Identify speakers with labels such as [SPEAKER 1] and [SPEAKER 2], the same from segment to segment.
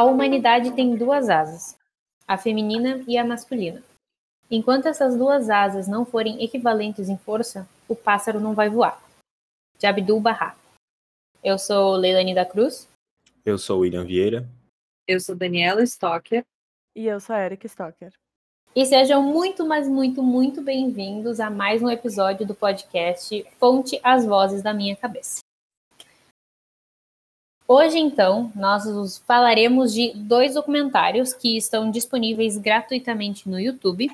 [SPEAKER 1] A humanidade tem duas asas, a feminina e a masculina. Enquanto essas duas asas não forem equivalentes em força, o pássaro não vai voar. De Abdul Bahá. Eu sou Leilani da Cruz.
[SPEAKER 2] Eu sou William Vieira.
[SPEAKER 3] Eu sou Daniela Stocker.
[SPEAKER 4] E eu sou a Erika Stocker.
[SPEAKER 1] E sejam muito, mas muito, muito bem-vindos a mais um episódio do podcast Fonte as Vozes da Minha Cabeça. Hoje, então, nós falaremos de dois documentários que estão disponíveis gratuitamente no YouTube.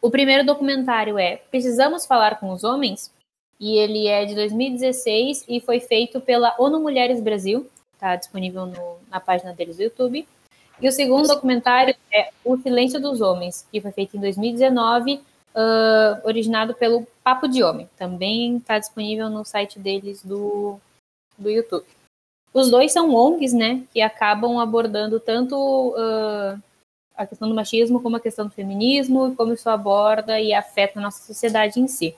[SPEAKER 1] O primeiro documentário é Precisamos Falar com os Homens, e ele é de 2016 e foi feito pela ONU Mulheres Brasil, está disponível no, na página deles do YouTube. E o segundo documentário é O Silêncio dos Homens, que foi feito em 2019, uh, originado pelo Papo de Homem. Também está disponível no site deles do, do YouTube. Os dois são ONGs, né, que acabam abordando tanto uh, a questão do machismo como a questão do feminismo, e como isso aborda e afeta a nossa sociedade em si.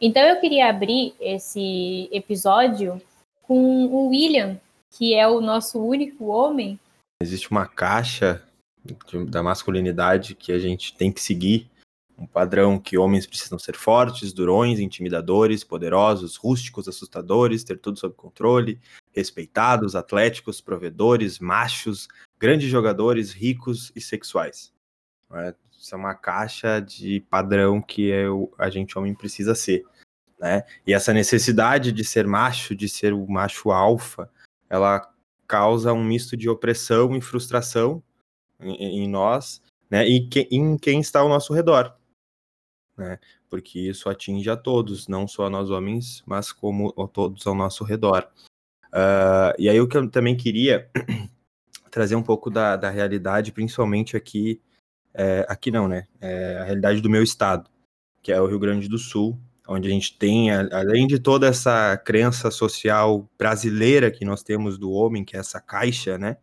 [SPEAKER 1] Então eu queria abrir esse episódio com o William, que é o nosso único homem
[SPEAKER 2] Existe uma caixa de, da masculinidade que a gente tem que seguir. Um padrão que homens precisam ser fortes, durões, intimidadores, poderosos, rústicos, assustadores, ter tudo sob controle, respeitados, atléticos, provedores, machos, grandes jogadores, ricos e sexuais. É? Isso é uma caixa de padrão que é o, a gente homem precisa ser. Né? E essa necessidade de ser macho, de ser o macho alfa, ela causa um misto de opressão e frustração em, em nós, né? E que, em quem está ao nosso redor, né? Porque isso atinge a todos, não só a nós homens, mas como a todos ao nosso redor. Uh, e aí o que eu também queria trazer um pouco da, da realidade, principalmente aqui, é, aqui não, né? É a realidade do meu estado, que é o Rio Grande do Sul, onde a gente tem, além de toda essa crença social brasileira que nós temos do homem, que é essa caixa, né?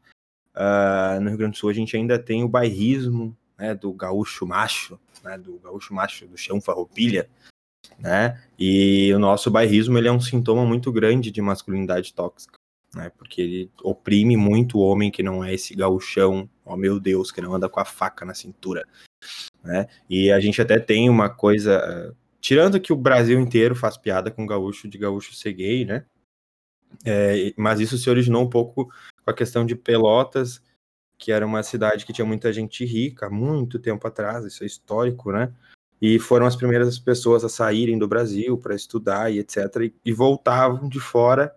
[SPEAKER 2] Uh, no Rio Grande do Sul a gente ainda tem o bairrismo, né, do gaúcho macho, né, do gaúcho macho do chão farroupilha, né? E o nosso bairrismo ele é um sintoma muito grande de masculinidade tóxica, né? Porque ele oprime muito o homem que não é esse gauchão, ó oh, meu Deus, que não anda com a faca na cintura, né? E a gente até tem uma coisa Tirando que o Brasil inteiro faz piada com gaúcho de gaúcho ser gay, né? É, mas isso se originou um pouco com a questão de Pelotas, que era uma cidade que tinha muita gente rica, muito tempo atrás, isso é histórico, né? E foram as primeiras pessoas a saírem do Brasil para estudar e etc. E, e voltavam de fora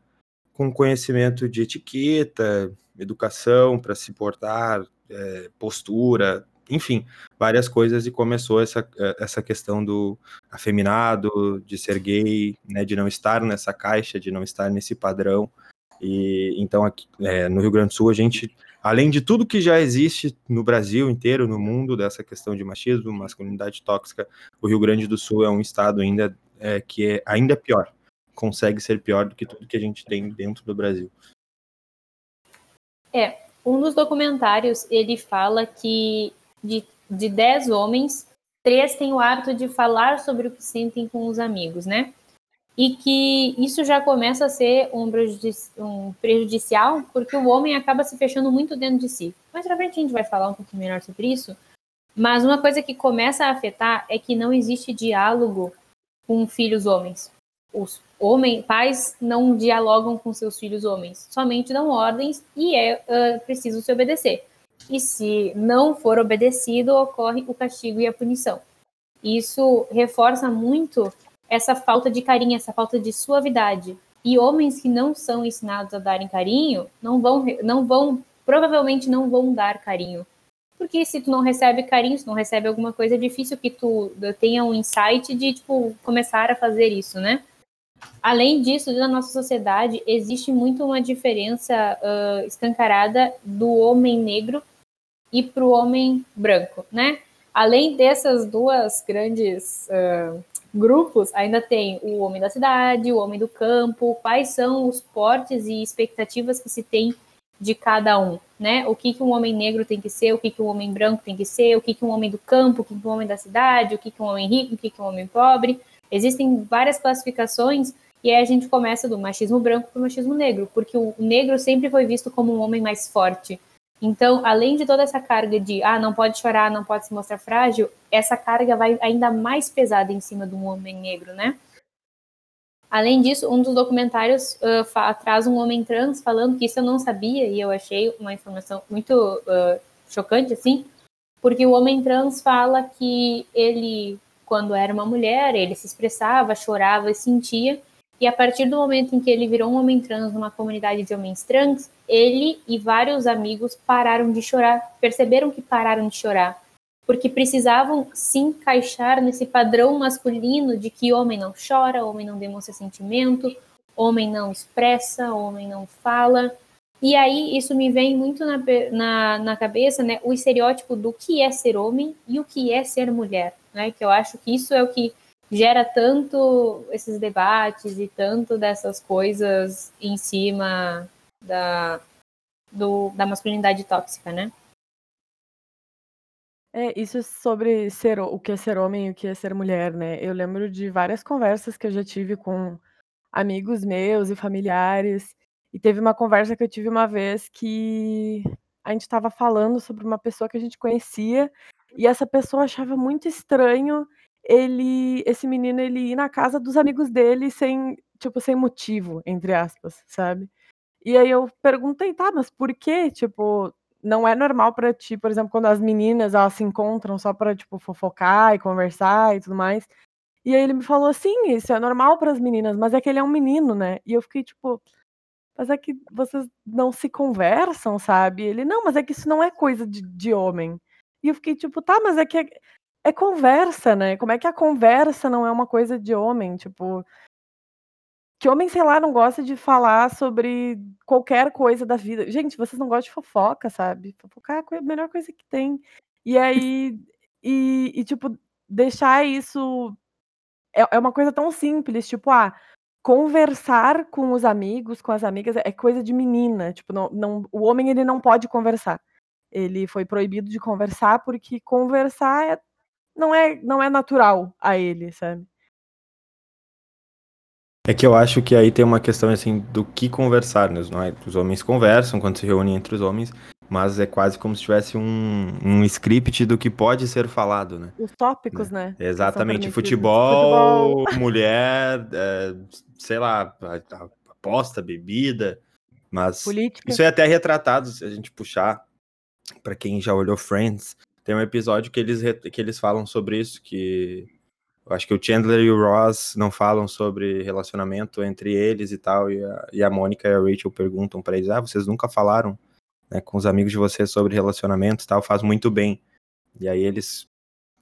[SPEAKER 2] com conhecimento de etiqueta, educação para se portar, é, postura, enfim, várias coisas e começou essa, eh, essa questão do afeminado, de ser gay, né, de não estar nessa caixa, de não estar nesse padrão. E então aqui é, no Rio Grande do Sul a gente, além de tudo que já existe no Brasil inteiro, no mundo dessa questão de machismo, masculinidade tóxica, o Rio Grande do Sul é um estado ainda é, que é ainda pior, consegue ser pior do que tudo que a gente tem dentro do Brasil.
[SPEAKER 1] É, um dos documentários ele fala que de, de dez homens, três têm o hábito de falar sobre o que sentem com os amigos, né? E que isso já começa a ser um, um prejudicial, porque o homem acaba se fechando muito dentro de si. Mais pra frente a gente vai falar um pouquinho melhor sobre isso. Mas uma coisa que começa a afetar é que não existe diálogo com filhos homens. Os homens, pais não dialogam com seus filhos homens, somente dão ordens e é uh, preciso se obedecer e se não for obedecido, ocorre o castigo e a punição. Isso reforça muito essa falta de carinho, essa falta de suavidade. E homens que não são ensinados a darem carinho, não vão, não vão, provavelmente não vão dar carinho. Porque se tu não recebe carinho, se não recebe alguma coisa, é difícil que tu tenha um insight de, tipo, começar a fazer isso, né? Além disso, na nossa sociedade, existe muito uma diferença uh, escancarada do homem negro e para o homem branco, né? Além dessas duas grandes uh, grupos, ainda tem o homem da cidade, o homem do campo, quais são os portes e expectativas que se tem de cada um, né? O que, que um homem negro tem que ser, o que, que um homem branco tem que ser, o que, que um homem do campo, o que, que um homem da cidade, o que, que um homem rico, o que, que um homem pobre. Existem várias classificações E aí a gente começa do machismo branco para o machismo negro, porque o negro sempre foi visto como um homem mais forte. Então, além de toda essa carga de, ah, não pode chorar, não pode se mostrar frágil, essa carga vai ainda mais pesada em cima de um homem negro, né? Além disso, um dos documentários uh, traz um homem trans falando que isso eu não sabia e eu achei uma informação muito uh, chocante, assim, porque o homem trans fala que ele, quando era uma mulher, ele se expressava, chorava e sentia, e a partir do momento em que ele virou um homem trans numa comunidade de homens trans, ele e vários amigos pararam de chorar, perceberam que pararam de chorar, porque precisavam se encaixar nesse padrão masculino de que homem não chora, homem não demonstra sentimento, homem não expressa, homem não fala. E aí isso me vem muito na, na, na cabeça, né, o estereótipo do que é ser homem e o que é ser mulher, né, que eu acho que isso é o que gera tanto esses debates e tanto dessas coisas em cima da, do, da masculinidade tóxica, né?
[SPEAKER 4] É, isso sobre ser o que é ser homem e o que é ser mulher, né? Eu lembro de várias conversas que eu já tive com amigos meus e familiares. E teve uma conversa que eu tive uma vez que a gente estava falando sobre uma pessoa que a gente conhecia e essa pessoa achava muito estranho ele esse menino ele ir na casa dos amigos dele sem, tipo, sem motivo, entre aspas, sabe. E aí eu perguntei: "Tá, mas por quê? Tipo, não é normal pra ti, por exemplo, quando as meninas elas se encontram só pra, tipo, fofocar e conversar e tudo mais?" E aí ele me falou: "Sim, isso é normal para as meninas, mas é que ele é um menino, né". E eu fiquei tipo: "Mas é que vocês não se conversam, sabe?" Ele: "Não, mas é que isso não é coisa de de homem". E eu fiquei tipo: "Tá, mas é que é é conversa, né, como é que a conversa não é uma coisa de homem, tipo que homem, sei lá, não gosta de falar sobre qualquer coisa da vida. Gente, vocês não gostam de fofoca, sabe, fofocar é a melhor coisa que tem. E aí e e tipo, deixar isso é é uma coisa tão simples, tipo, ah, conversar com os amigos, com as amigas é coisa de menina, tipo, não não o homem ele não pode conversar. Ele foi proibido de conversar, porque conversar é não é não é natural a ele, sabe.
[SPEAKER 2] É que eu acho que aí tem uma questão, assim, do que conversar, né, os homens conversam quando se reúnem entre os homens, mas é quase como se tivesse um um script do que pode ser falado, né.
[SPEAKER 4] Os tópicos, né.
[SPEAKER 2] Exatamente, futebol, futebol, mulher, eh, sei lá, aposta, bebida, mas
[SPEAKER 4] Política.
[SPEAKER 2] isso é até retratado, se a gente puxar, pra quem já olhou Friends, tem um episódio que eles que eles falam sobre isso, que eu acho que o Chandler e o Ross não falam sobre relacionamento entre eles e tal, e a e a Mônica e a Rachel perguntam pra eles: "Ah, vocês nunca falaram, né, com os amigos de vocês sobre relacionamento e tal? Faz muito bem". E aí eles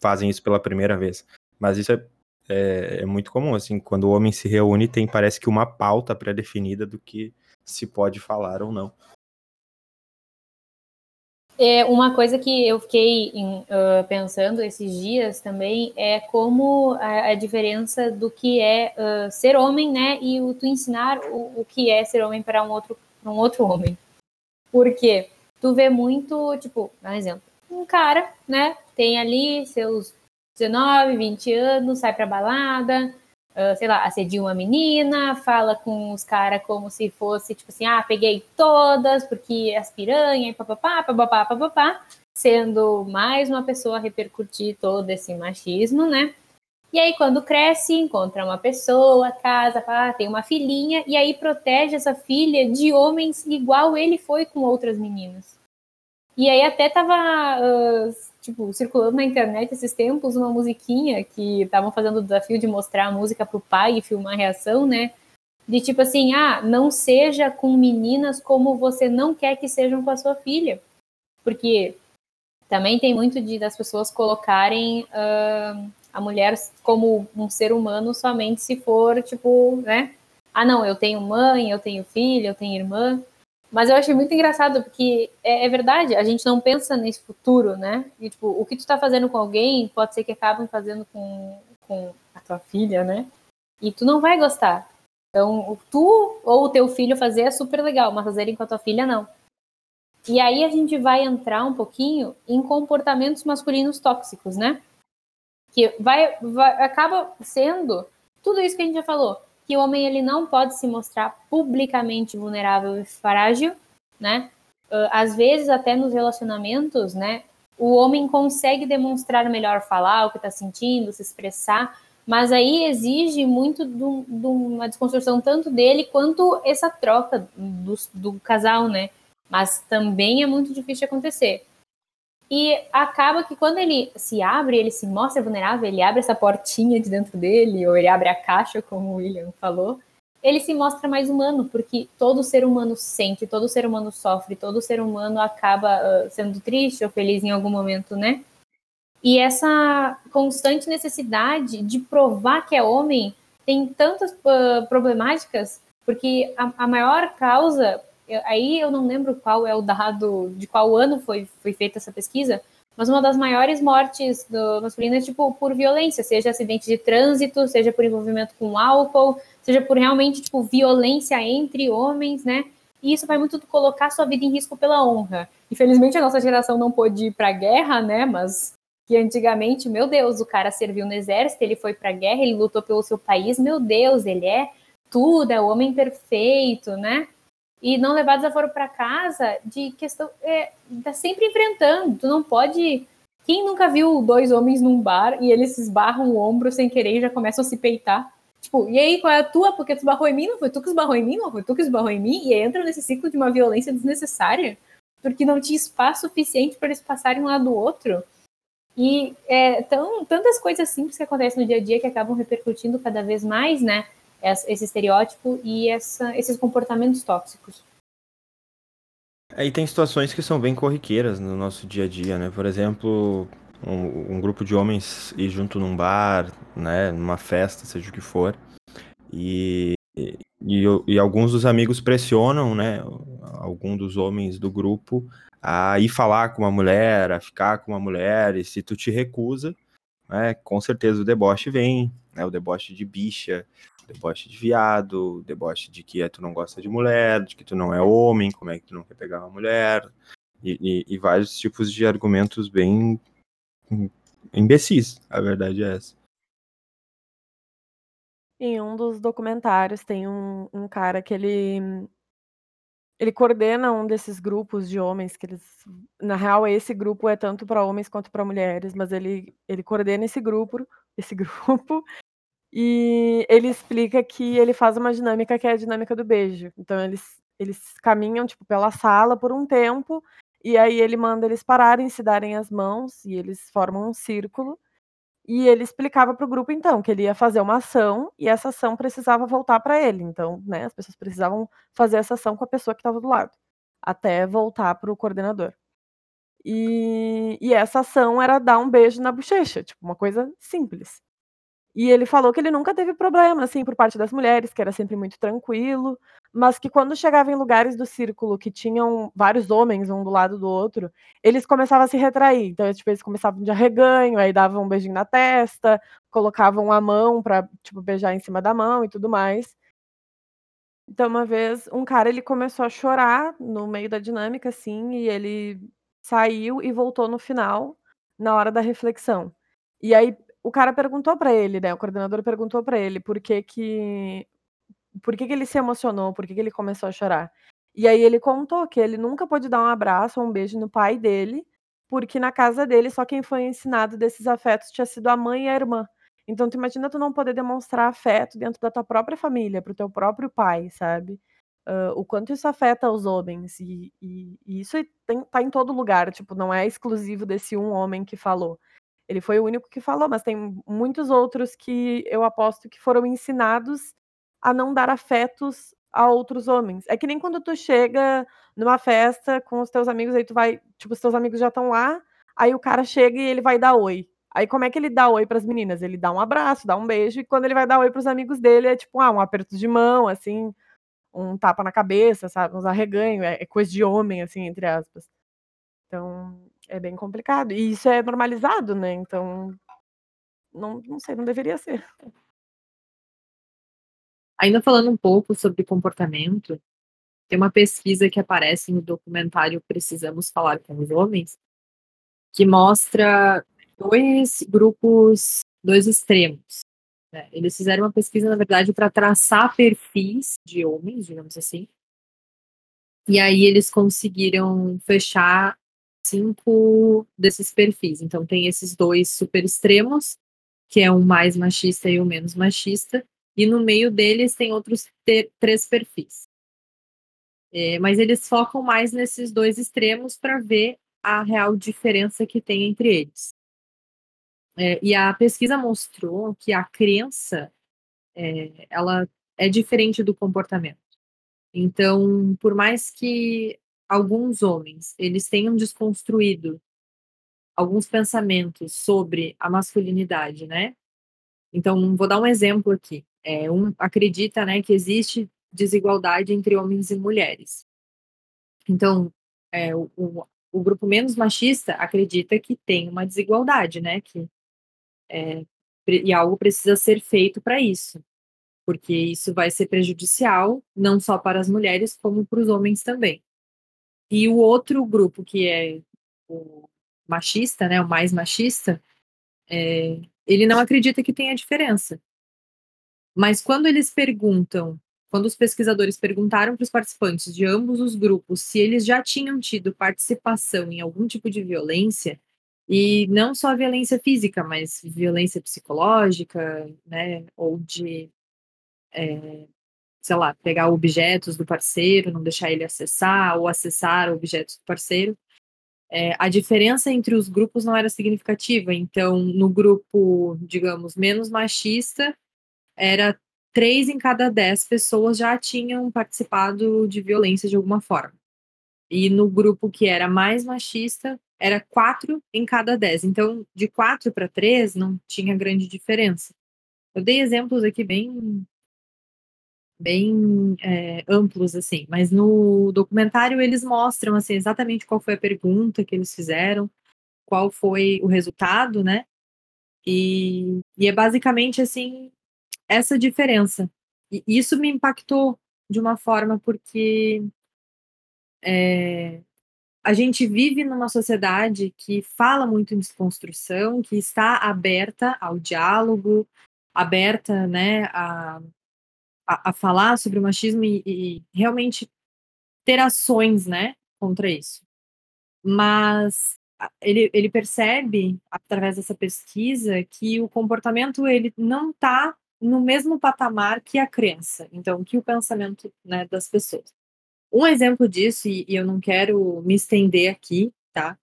[SPEAKER 2] fazem isso pela primeira vez. Mas isso é é é muito comum, assim, quando o homem se reúne tem parece que uma pauta pré-definida do que se pode falar ou não.
[SPEAKER 1] É, uma coisa que eu fiquei em, uh, pensando esses dias também é como a, a diferença do que é uh, ser homem, né, e o tu ensinar o, o que é ser homem para um outro, um outro homem. Porque tu vê muito, tipo, um exemplo, um cara, né, tem ali seus 19, 20 anos, sai pra balada, uh, sei lá, assedia uma menina, fala com os caras como se fosse, tipo assim, ah, peguei todas, porque as piranha, papapá, papapá, papapá, sendo mais uma pessoa a repercutir todo esse machismo, né? E aí, quando cresce, encontra uma pessoa, casa, ah, tem uma filhinha, e aí protege essa filha de homens igual ele foi com outras meninas. E aí até tava uh, tipo, circulando na internet esses tempos uma musiquinha que estavam fazendo o desafio de mostrar a música pro pai e filmar a reação, né? De tipo assim, ah, não seja com meninas como você não quer que sejam com a sua filha. Porque também tem muito de das pessoas colocarem uh, a mulher como um ser humano somente se for, tipo, né? Ah, não, eu tenho mãe, eu tenho filha, eu tenho irmã. Mas eu achei muito engraçado, porque é, é, verdade, a gente não pensa nesse futuro, né? E, tipo, o que tu tá fazendo com alguém pode ser que acabem fazendo com, com a tua filha, né? E tu não vai gostar. Então, tu ou o teu filho fazer é super legal, mas fazerem com a tua filha, não. E aí a gente vai entrar um pouquinho em comportamentos masculinos tóxicos, né? Que vai, vai acaba sendo tudo isso que a gente já falou que o homem ele não pode se mostrar publicamente vulnerável e frágil, né? Uh, às vezes até nos relacionamentos, né? O homem consegue demonstrar melhor falar o que está sentindo, se expressar, mas aí exige muito de uma desconstrução tanto dele quanto essa troca do, do casal, né? Mas também é muito difícil de acontecer. E acaba que quando ele se abre, ele se mostra vulnerável, ele abre essa portinha de dentro dele, ou ele abre a caixa, como o William falou, ele se mostra mais humano, porque todo ser humano sente, todo ser humano sofre, todo ser humano acaba uh, sendo triste ou feliz em algum momento, né? E essa constante necessidade de provar que é homem tem tantas uh, problemáticas, porque a, a maior causa aí eu não lembro qual é o dado, de qual ano foi, foi feita essa pesquisa, mas uma das maiores mortes do masculino é tipo por violência, seja acidente de trânsito, seja por envolvimento com álcool, seja por realmente tipo violência entre homens, né? E isso vai muito colocar sua vida em risco pela honra. Infelizmente a nossa geração não pôde ir para a guerra, né? Mas que antigamente, meu Deus, o cara serviu no exército, ele foi para a guerra, ele lutou pelo seu país, meu Deus, ele é tudo, é o homem perfeito, né? E não levar desaforo para casa de questão é, tá sempre enfrentando. Tu não pode. Quem nunca viu dois homens num bar e eles se esbarram o ombro sem querer e já começam a se peitar? Tipo, e aí qual é a tua? Porque tu esbarrou em mim, não foi tu que esbarrou em mim, não foi tu que esbarrou em mim, e entra nesse ciclo de uma violência desnecessária, porque não tinha espaço suficiente para eles passarem um lado do outro. E é, tão, tantas coisas simples que acontecem no dia a dia que acabam repercutindo cada vez mais, né? Esse estereótipo e essa, esses comportamentos tóxicos.
[SPEAKER 2] Aí tem situações que são bem corriqueiras no nosso dia a dia, né? Por exemplo, um, um, grupo de homens ir junto num bar, né? Numa festa, seja o que for. E, e, e alguns dos amigos pressionam, né? Algum dos homens do grupo a ir falar com uma mulher, a ficar com uma mulher. E se tu te recusa, né? Com certeza o deboche vem, né? O deboche de bicha, deboche de viado, deboche de que é, tu não gosta de mulher, de que tu não é homem, como é que tu não quer pegar uma mulher, e, e, e vários tipos de argumentos bem imbecis, a verdade é essa.
[SPEAKER 4] Em um dos documentários tem um, um cara que ele ele coordena um desses grupos de homens que eles na real esse grupo é tanto para homens quanto para mulheres, mas ele ele coordena esse grupo, esse grupo e ele explica que ele faz uma dinâmica que é a dinâmica do beijo. Então eles eles caminham, tipo, pela sala por um tempo, e aí ele manda eles pararem, se darem as mãos, e eles formam um círculo. E ele explicava para o grupo, então, que ele ia fazer uma ação, e essa ação precisava voltar para ele. Então, né, as pessoas precisavam fazer essa ação com a pessoa que estava do lado, até voltar para o coordenador. E, e essa ação era dar um beijo na bochecha, tipo, uma coisa simples. E ele falou que ele nunca teve problema, assim, por parte das mulheres, que era sempre muito tranquilo, mas que quando chegava em lugares do círculo que tinham vários homens um do lado do outro, eles começavam a se retrair. Então, tipo, eles começavam de arreganho, aí davam um beijinho na testa, colocavam a mão pra, tipo, beijar em cima da mão e tudo mais. Então, uma vez, um cara, ele começou a chorar no meio da dinâmica, assim, e ele saiu e voltou no final, na hora da reflexão. E aí o cara perguntou para ele, né, o coordenador perguntou para ele por que que por que que ele se emocionou, por que que ele começou a chorar. E aí ele contou que ele nunca pôde dar um abraço ou um beijo no pai dele, porque na casa dele só quem foi ensinado desses afetos tinha sido a mãe e a irmã. Então tu imagina tu não poder demonstrar afeto dentro da tua própria família, para o teu próprio pai, sabe. Hã, o quanto isso afeta os homens e e e isso tem tá em todo lugar, tipo, não é exclusivo desse um homem que falou. Ele foi o único que falou, mas tem muitos outros que eu aposto que foram ensinados a não dar afetos a outros homens. É que nem quando tu chega numa festa com os teus amigos, aí tu vai, tipo, os teus amigos já estão lá, aí o cara chega e ele vai dar oi. Aí como é que ele dá oi para as meninas? Ele dá um abraço, dá um beijo, e quando ele vai dar oi para os amigos dele é tipo, ah, um aperto de mão, assim, um tapa na cabeça, sabe, uns arreganho, é, é coisa de homem, assim, entre aspas. Então, é bem complicado. E isso é normalizado, né, então não não sei, não deveria ser.
[SPEAKER 3] Ainda falando um pouco sobre comportamento, tem uma pesquisa que aparece no documentário Precisamos Falar com os Homens, que mostra dois grupos, dois extremos. Né? Eles fizeram uma pesquisa, na verdade, para traçar perfis de homens, digamos assim. E aí eles conseguiram fechar cinco desses perfis. Então tem esses dois super extremos, que é o mais machista e o menos machista, e no meio deles tem outros três perfis. É, mas eles focam mais nesses dois extremos para ver a real diferença que tem entre eles. É, e a pesquisa mostrou que a crença é, ela é diferente do comportamento. Então, por mais que alguns homens eles tenham desconstruído alguns pensamentos sobre a masculinidade, né? Então, vou dar um exemplo aqui. É, um acredita, né, que existe desigualdade entre homens e mulheres. Então, é, o, o, o, grupo menos machista acredita que tem uma desigualdade, né, que é, e algo precisa ser feito para isso, porque isso vai ser prejudicial não só para as mulheres como para os homens também. E o outro grupo que é o machista, né, o mais machista, é, ele não acredita que tenha diferença. Mas quando eles perguntam, quando os pesquisadores perguntaram para os participantes de ambos os grupos se eles já tinham tido participação em algum tipo de violência, e não só violência física, mas violência psicológica, né, ou de, é, sei lá, pegar objetos do parceiro, não deixar ele acessar, ou acessar objetos do parceiro, é, a diferença entre os grupos não era significativa. Então, no grupo, digamos, menos machista, era três em cada dez pessoas já tinham participado de violência de alguma forma. E no grupo que era mais machista, era quatro em cada dez. Então, de quatro para três, não tinha grande diferença. Eu dei exemplos aqui bem bem é, amplos, assim, mas no documentário eles mostram, assim, exatamente qual foi a pergunta que eles fizeram, qual foi o resultado, né, e, e é basicamente, assim, essa diferença. E isso me impactou de uma forma porque é, a gente vive numa sociedade que fala muito em desconstrução, que está aberta ao diálogo, aberta, né, a, a, a falar sobre o machismo e, e, realmente ter ações, né, contra isso. Mas ele, ele percebe, através dessa pesquisa, que o comportamento ele não está no mesmo patamar que a crença, então, que o pensamento né, das pessoas. Um exemplo disso, e, e eu não quero me estender aqui, tá?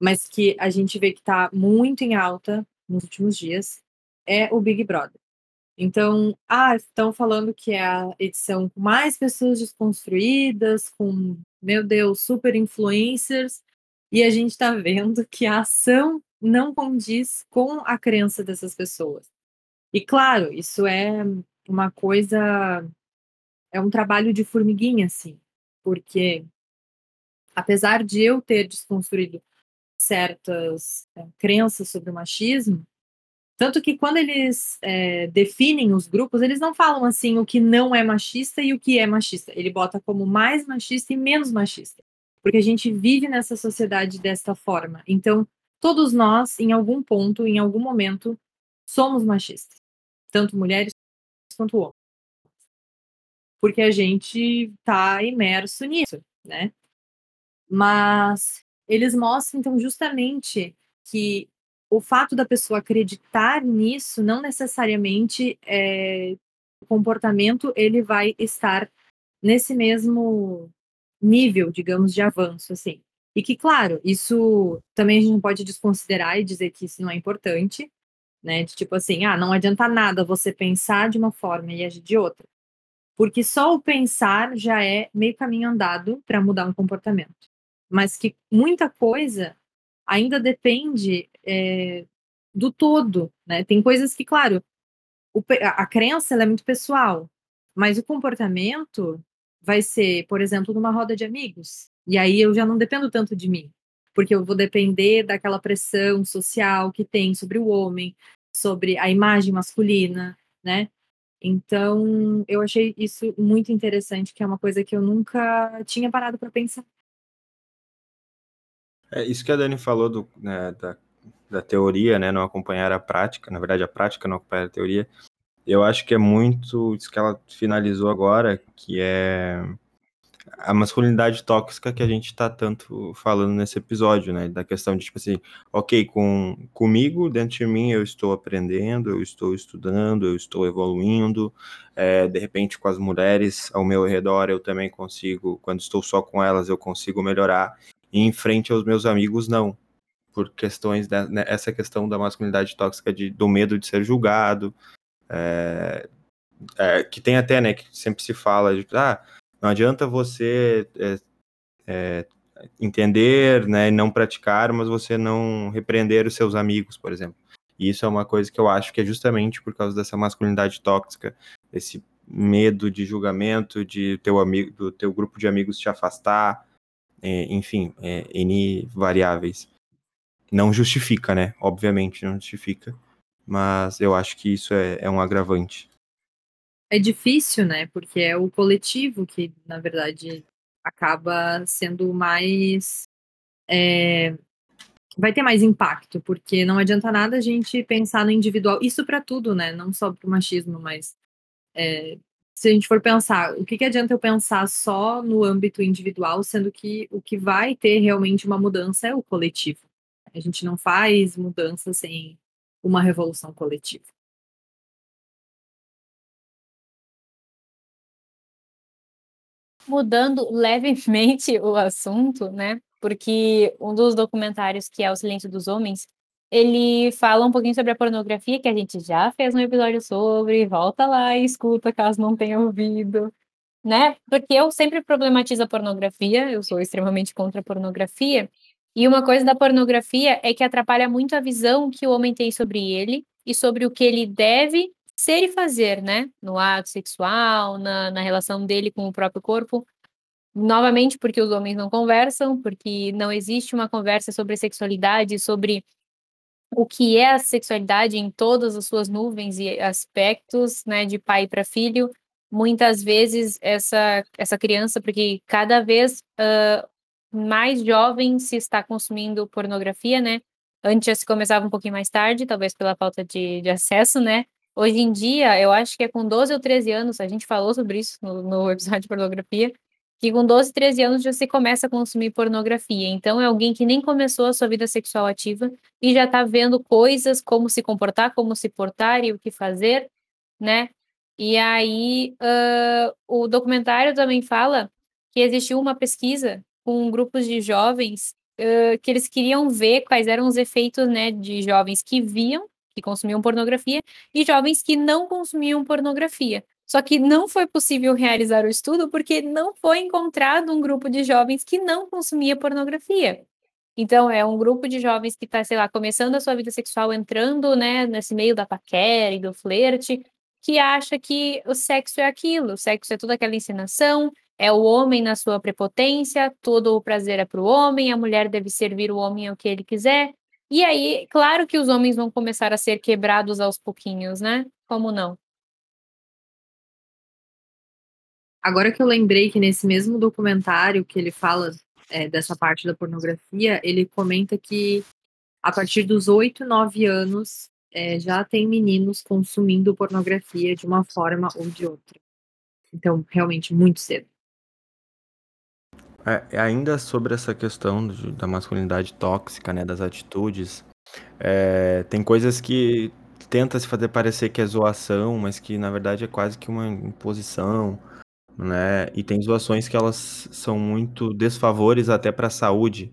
[SPEAKER 3] Mas que a gente vê que está muito em alta nos últimos dias, é o Big Brother. Então, ah, estão falando que é a edição com mais pessoas desconstruídas, com, meu Deus, super influencers, e a gente está vendo que a ação não condiz com a crença dessas pessoas. E claro, isso é uma coisa, é um trabalho de formiguinha, assim, porque apesar de eu ter desconstruído certas é, crenças sobre o machismo, tanto que quando eles é, definem os grupos, eles não falam assim o que não é machista e o que é machista. Ele bota como mais machista e menos machista. Porque a gente vive nessa sociedade desta forma. Então, todos nós, em algum ponto, em algum momento, somos machistas. Tanto mulheres quanto homens. Porque a gente está imerso nisso, né? Mas eles mostram, então, justamente que o fato da pessoa acreditar nisso não necessariamente é, o comportamento ele vai estar nesse mesmo nível, digamos, de avanço, assim. E que, claro, isso também a gente não pode desconsiderar e dizer que isso não é importante, né? De tipo assim, ah, não adianta nada você pensar de uma forma e agir de outra. Porque só o pensar já é meio caminho andado para mudar um comportamento. Mas que muita coisa ainda depende é, do todo, né? Tem coisas que, claro, o, a, a crença é muito pessoal, mas o comportamento vai ser, por exemplo, numa roda de amigos. E aí eu já não dependo tanto de mim, porque eu vou depender daquela pressão social que tem sobre o homem, sobre a imagem masculina, né? Então, eu achei isso muito interessante, que é uma coisa que eu nunca tinha parado para pensar.
[SPEAKER 2] É isso que a Dani falou do, né, da, da teoria, né, não acompanhar a prática, na verdade a prática não acompanhar a teoria, eu acho que é muito isso que ela finalizou agora, que é a masculinidade tóxica que a gente está tanto falando nesse episódio, né? Da questão de, tipo assim, ok, com, comigo, dentro de mim, eu estou aprendendo, eu estou estudando, eu estou evoluindo. É, de repente, com as mulheres ao meu redor, eu também consigo, quando estou só com elas, eu consigo melhorar. E em frente aos meus amigos, não. Por questões, da, né, essa questão da masculinidade tóxica, de, do medo de ser julgado. É, é, que tem até, né, que sempre se fala de, ah, não adianta você é, é, entender né, e não praticar, mas você não repreender os seus amigos, por exemplo. E isso é uma coisa que eu acho que é justamente por causa dessa masculinidade tóxica, esse medo de julgamento, de teu amigo, do teu grupo de amigos te afastar, é, enfim, é, N variáveis. Não justifica, né? Obviamente não justifica, mas eu acho que isso é, é um agravante
[SPEAKER 3] é difícil, né? Porque é o coletivo que, na verdade, acaba sendo mais. É, vai ter mais impacto, porque não adianta nada a gente pensar no individual. Isso para tudo, né? Não só para o machismo, mas é, se a gente for pensar, o que, que adianta eu pensar só no âmbito individual, sendo que o que vai ter realmente uma mudança é o coletivo. A gente não faz mudança sem uma revolução coletiva.
[SPEAKER 1] Mudando levemente o assunto, né? Porque um dos documentários que é O Silêncio dos Homens, ele fala um pouquinho sobre a pornografia, que a gente já fez um episódio sobre, volta lá e escuta caso não tenha ouvido, né? Porque eu sempre problematizo a pornografia, eu sou extremamente contra a pornografia, e uma coisa da pornografia é que atrapalha muito a visão que o homem tem sobre ele e sobre o que ele deve ser e fazer, né? No ato sexual, na, na relação dele com o próprio corpo. Novamente, porque os homens não conversam, porque não existe uma conversa sobre sexualidade, sobre o que é a sexualidade em todas as suas nuvens e aspectos, né, de pai para filho. Muitas vezes essa essa criança, porque cada vez uh, mais jovem se está consumindo pornografia, né? Antes se começava um pouquinho mais tarde, talvez pela falta de, de acesso, né? Hoje em dia, eu acho que é com 12 ou 13 anos, a gente falou sobre isso no, no episódio de pornografia, que com 12, 13 anos já se começa a consumir pornografia. Então, é alguém que nem começou a sua vida sexual ativa e já está vendo coisas, como se comportar, como se portar e o que fazer, né? E aí, uh, o documentário também fala que existiu uma pesquisa com grupos de jovens uh, que eles queriam ver quais eram os efeitos, né, de jovens que viam que consumiam pornografia e jovens que não consumiam pornografia. Só que não foi possível realizar o estudo porque não foi encontrado um grupo de jovens que não consumia pornografia. Então, é um grupo de jovens que está, sei lá, começando a sua vida sexual, entrando, né, nesse meio da paquera e do flerte, que acha que o sexo é aquilo, o sexo é toda aquela encenação, é o homem na sua prepotência, todo o prazer é para o homem, a mulher deve servir o homem ao que ele quiser, e aí, claro que os homens vão começar a ser quebrados aos pouquinhos, né? Como não?
[SPEAKER 3] Agora que eu lembrei que nesse mesmo documentário que ele fala é, dessa parte da pornografia, ele comenta que a partir dos 8, 9 anos é, já tem meninos consumindo pornografia de uma forma ou de outra. Então, realmente, muito cedo.
[SPEAKER 2] É, ainda sobre essa questão da masculinidade tóxica, né, das atitudes, é, tem coisas que tenta se fazer parecer que é zoação, mas que na verdade é quase que uma imposição, né? E tem zoações que elas são muito desfavores até para a saúde,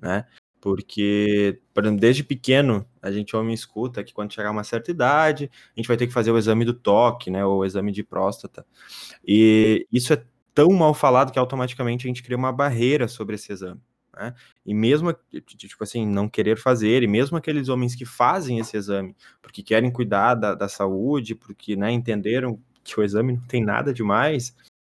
[SPEAKER 2] né? Porque, por exemplo, desde pequeno, a gente homem escuta que quando chegar uma certa idade, a gente vai ter que fazer o exame do toque, né? Ou o exame de próstata. E isso é tão mal falado que automaticamente a gente cria uma barreira sobre esse exame. Né? E mesmo, tipo assim, não querer fazer, e mesmo aqueles homens que fazem esse exame, porque querem cuidar da, da saúde, porque né, entenderam que o exame não tem nada demais,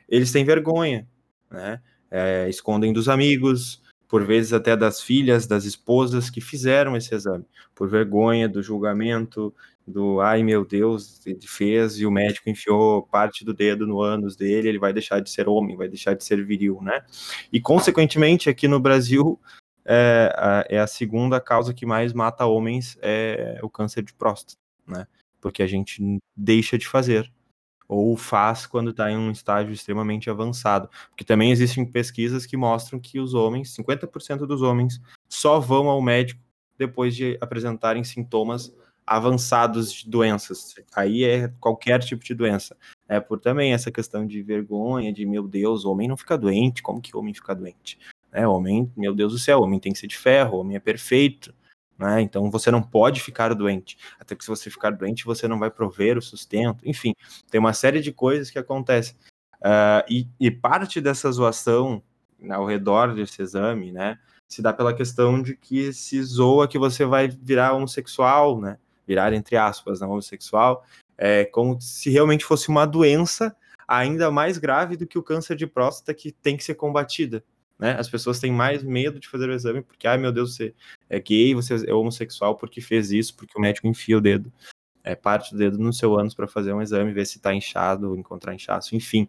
[SPEAKER 2] eles têm vergonha, né? É, escondem dos amigos, por vezes até das filhas, das esposas que fizeram esse exame, por vergonha do julgamento, do ai meu Deus, ele fez e o médico enfiou parte do dedo no ânus dele, ele vai deixar de ser homem, vai deixar de ser viril, né? E consequentemente aqui no Brasil é a, é a segunda causa que mais mata homens é o câncer de próstata, né? porque a gente deixa de fazer ou faz quando está em um estágio extremamente avançado. Porque também existem pesquisas que mostram que os homens, 50% dos homens, só vão ao médico depois de apresentarem sintomas avançados de doenças. Aí é qualquer tipo de doença. É por também essa questão de vergonha, de meu Deus, homem não fica doente, como que homem fica doente? É, homem, meu Deus do céu, homem tem que ser de ferro, homem é perfeito. Né? Então você não pode ficar doente. Até que se você ficar doente, você não vai prover o sustento. Enfim, tem uma série de coisas que acontecem. Uh, e, e, parte dessa zoação ao redor desse exame, né, se dá pela questão de que se zoa que você vai virar homossexual, né? Virar entre aspas, né, homossexual, é como se realmente fosse uma doença ainda mais grave do que o câncer de próstata que tem que ser combatida. Né? As pessoas têm mais medo de fazer o exame porque, ai meu Deus, você é gay, você é homossexual porque fez isso, porque o médico enfia o dedo, é, parte do dedo no seu ânus para fazer um exame, ver se está inchado, encontrar inchaço, enfim.